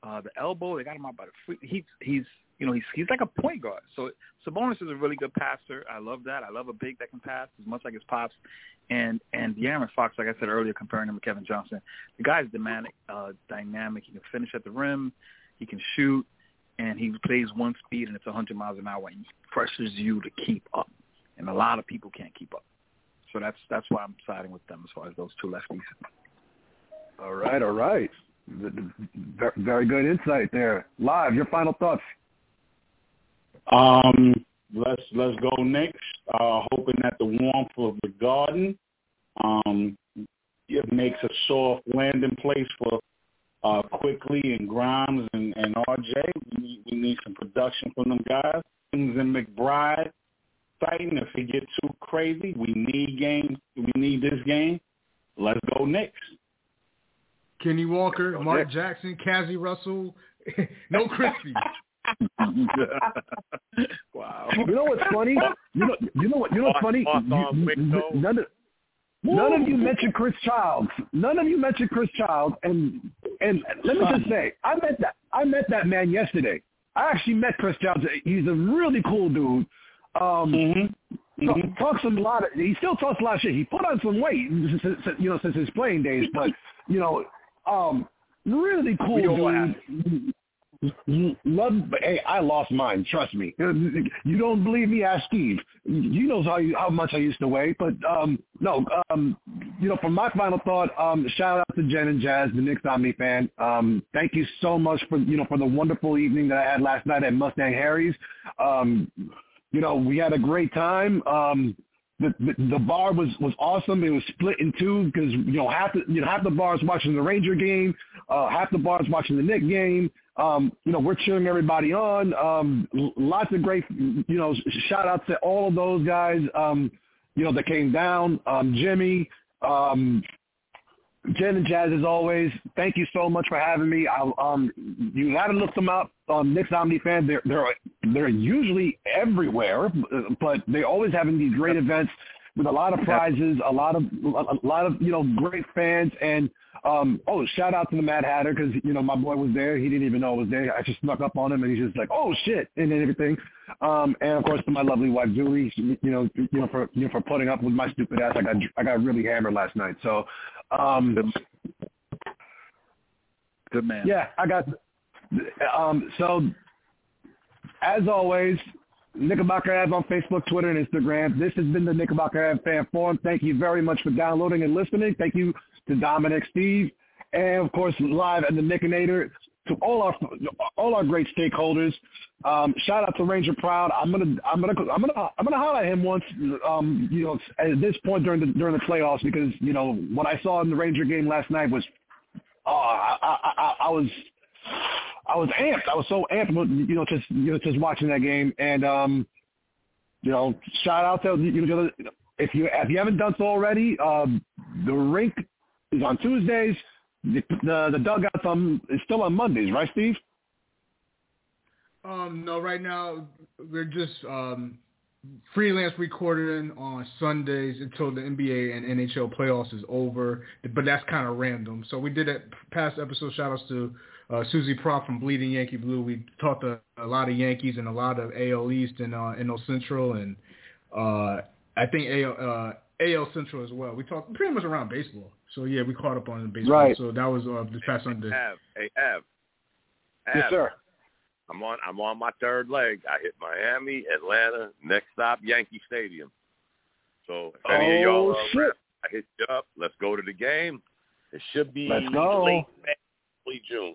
uh, the elbow. They got him out by the free. He's he's you know he's he's like a point guard. So Sabonis is a really good passer. I love that. I love a big that can pass as much like his pops. And and De'Aaron Fox, like I said earlier, comparing him to Kevin Johnson, the guy's dynamic. Uh, dynamic. He can finish at the rim. He can shoot, and he plays one speed, and it's 100 miles an hour, and he pressures you to keep up. And a lot of people can't keep up. So that's that's why I'm siding with them as far as those two lefties. All right, all right. Very good insight there. Live, your final thoughts. Um, let's let's go next. Uh, hoping that the warmth of the garden um, it makes a soft landing place for uh, Quickley and Grimes and, and RJ. We need, we need some production from them guys. Things and McBride fighting. If it gets too crazy, we need game. We need this game. Let's go next. Kenny Walker, Mark Jackson, Cazzie Russell, no Christie. wow. You know what's funny? You know, you know what? You know what's funny? You- None of, none of you mentioned Chris Childs. None of you mentioned Chris Childs. And and let me just say, I met that I met that man yesterday. I actually met Chris Childs. He's a really cool dude. Um, Mm-hmm. talk- talks a lot. Of, he still talks a lot of shit. He put on some weight, since- since- you know, since his playing days. But you know, um, really cool We all have dude. Love, hey, I lost mine. Trust me. You don't believe me? Ask Steve. You knows how you, how much I used to weigh. But um, no, um, you know, for my final thought, um, shout out to Jen and Jazz, the Knicks Omni fan. Um, thank you so much for you know for the wonderful evening that I had last night at Mustang Harry's. Um, you know, we had a great time. Um, the, the the bar was was awesome. It was split in two because you know half the you know half the bars watching the Ranger game, uh, half the bars watching the Knick game. Um, you know, we're cheering everybody on. Um, lots of great, you know, shout outs to all of those guys. Um, you know, that came down. Um, Jimmy, um, Jen and Jazz, as always, thank you so much for having me. I, um, you got to look them up. Um, Knicks Omni fan, they're they're they're usually everywhere, but they're always having these great events with a lot of prizes, a lot of a lot of you know great fans, and um, oh, shout out to the Mad Hatter because you know my boy was there. He didn't even know I was there. I just snuck up on him, and he's just like, oh shit, and everything. Um, and of course to my lovely wife Julie, you know, you know for you know for putting up with my stupid ass. I got I got really hammered last night, so. Um, Good man. yeah, I got. Um, so, as always, Knickerbocker Ave on Facebook, Twitter, and Instagram. This has been the Knickerbocker Ave Fan Forum. Thank you very much for downloading and listening. Thank you to Dominic, Steve, and of course live at the Nickinator. To all our all our great stakeholders, um, shout out to Ranger Proud. I'm gonna I'm gonna I'm gonna I'm gonna highlight him once. Um, you know, at this point during the during the playoffs because you know what I saw in the Ranger game last night was, oh, I I, I, I was I was amped. I was so amped, you know, just you know, just watching that game. And um, you know, shout out to you know, if you if you haven't done so already, um, the rink is on Tuesdays. The the, the dugouts on is still on Mondays, right, Steve? Um, no, right now we're just um, freelance recording on Sundays until the NBA and NHL playoffs is over. But that's kind of random. So we did it past episode. Shout outs to uh, Susie Prop from Bleeding Yankee Blue. We talked to a lot of Yankees and a lot of AL East and uh, NL Central, and uh, I think AL, uh, AL Central as well. We talked pretty much around baseball. So yeah, we caught up on the baseball. Right. So that was uh, this past Sunday. Av, hey Av, Av, Yes, sir. I'm on I'm on my third leg. I hit Miami, Atlanta, next stop Yankee Stadium. So if any of y'all Oh, are shit. around, I hit you up. Let's go to the game. It should be Let's go. late May, early June.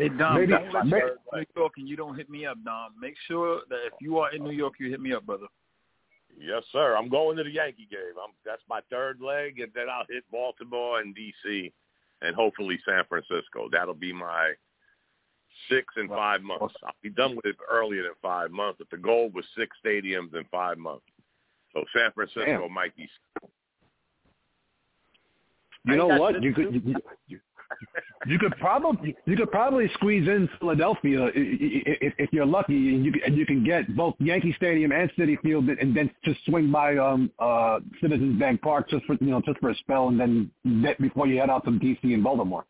Hey Dom, Maybe- don't let may- you go New York and you don't hit me up, Dom. Make sure that if you are in New York, you hit me up, brother. Yes, sir. I'm going to the Yankee game. I'm, that's my third leg, and then I'll hit Baltimore and D.C. and hopefully San Francisco. That'll be my six in Wow. five months. I'll be done with it earlier than five months, but the goal was six stadiums in five months. So San Francisco Damn. might be. You know what? You could too. you, you, you could probably you could probably squeeze in Philadelphia if, if you're lucky, and you and you can get both Yankee Stadium and Citi Field, and then just swing by um uh Citizens Bank Park just for you know just for a spell, and then before you head out to DC and Baltimore.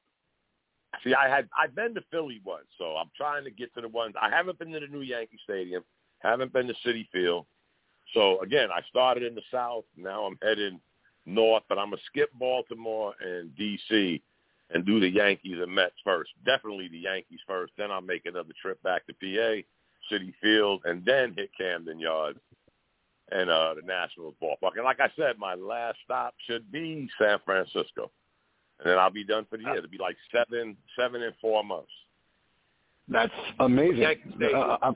See, I had I've been to Philly once, so I'm trying to get to the ones. I haven't been to the new Yankee Stadium, haven't been to Citi Field. So again, I started in the South. Now I'm heading north, but I'm gonna skip Baltimore and D.C. and do the Yankees and Mets first. Definitely the Yankees first. Then I'll make another trip back to PA, Citi Field, and then hit Camden Yards and uh, the Nationals ballpark. And like I said, my last stop should be San Francisco and then I'll be done for the year. It'll be like seven, seven and four months. That's amazing. Uh, uh,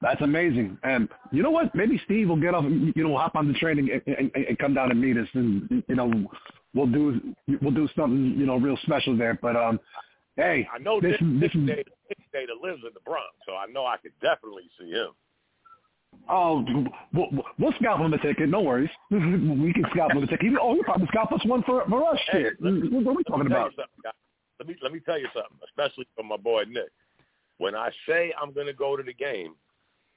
that's amazing. And you know what? Maybe Steve will get off, you know, hop on the train and, and, and come down and meet us, and you know, we'll do we'll do something you know real special there. But um, hey, I know this Nick, this Nick, Data, lives in the Bronx, so I know I could definitely see him. Oh, we'll, we'll scalp him a ticket. No worries. we can scalp him a ticket. Oh, he'll probably scalp us one for for us. Hey, Shit. me- what are we talking Let me tell about? you something, guys. Let me let me tell you something, especially for my boy Nick. When I say I'm going to go to the game,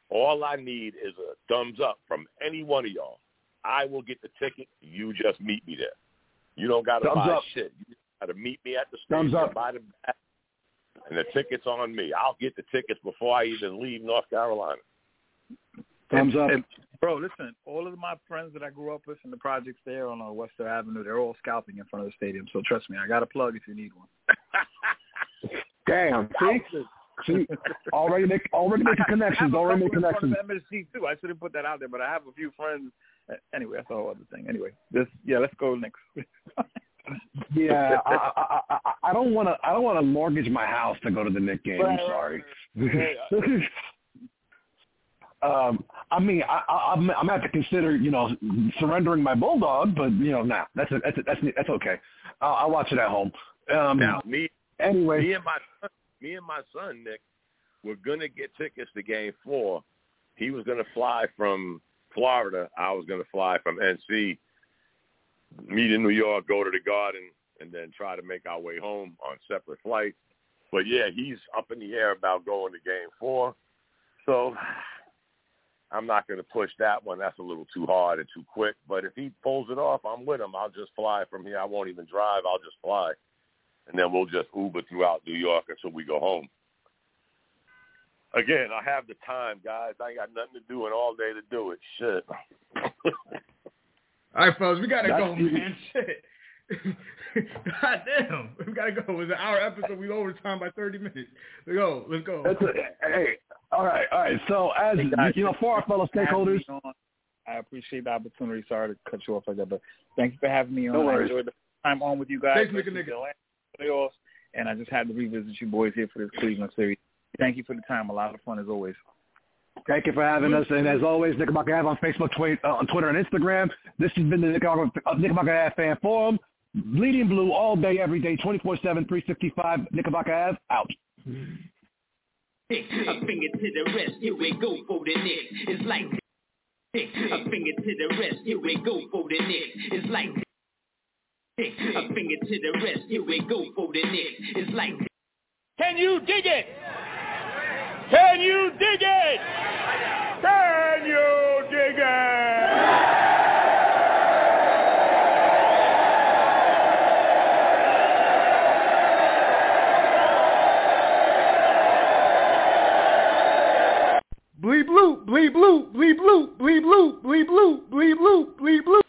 all I need is a thumbs up from any one of y'all. I will get the ticket. You just meet me there. You don't got to Thumbs buy up. shit. You got to meet me at the Thumbs stadium, up. buy the back, and the ticket's on me. I'll get the tickets before I even leave North Carolina. Thumbs up. And, bro, listen, all of my friends that I grew up with in the projects there on uh, Western Avenue, they're all scalping in front of the stadium. So trust me, I got a plug if you need one. Damn. See, see, already make already making I connections. a Already making in connections. MSG too. I shouldn't put that out there, but I have a few friends. uh, Anyway, that's a whole other thing. Anyway, this yeah, let's go next. Yeah, I, I, I, I don't want to. I don't want to mortgage my house to go to the Knick game. I'm sorry. right, um, I mean, I, I, I'm, I'm have to consider, you know, surrendering my bulldog, but you know, nah, that's a, that's a, that's that's okay. I'll, I'll watch it at home. Um, Now, me anyway, me and my son, me and my son Nick were gonna get tickets to Game Four. He was gonna fly from Florida. I was gonna fly from NC, meet in New York, go to the Garden, and then try to make our way home on separate flights. But yeah, he's up in the air about going to Game Four. So I'm not going to push that one. That's a little too hard and too quick. But if he pulls it off, I'm with him. I'll just fly from here. I won't even drive. I'll just fly and then we'll just Uber throughout New York until we go home. Again, I have the time, guys. I ain't got nothing to do and all day to do it. Shit. All right, fellas, we gotta That's go, easy. man. Shit. God damn, we gotta go. It was an hour episode. We over time by thirty minutes. Let's go. Let's go. that's a, hey, all right, all right. So as Hey, guys, you know, for our fellow stakeholders. I appreciate the opportunity. Sorry to cut you off like that, but thank you for having me on. No I worries. enjoyed the time on with you guys. Thanks, Nick and especially the Playoffs, and I just had to revisit you boys here for this Cleveland series. Thank you for the time. A lot of fun as always. Thank you for having us. And as always, Knickerbocker Ave on Facebook, Twitter, uh, on Twitter, and Instagram. This has been the Knickerbocker, uh, Knickerbocker Ave Fan Forum. Bleeding blue all day, every day, 24-7, 365. Knickerbocker Ave, out. A finger to the rest, here we go for the Knicks. It's like a finger to the rest, here we go for the Knicks. It's like a finger to the rest, here we go for the Knicks. It's like Can you dig it? Can you dig it? Can you dig it? Bleed blue, bleed blue, bleed blue, bleed blue, bleed blue, bleed blue, bleed blue.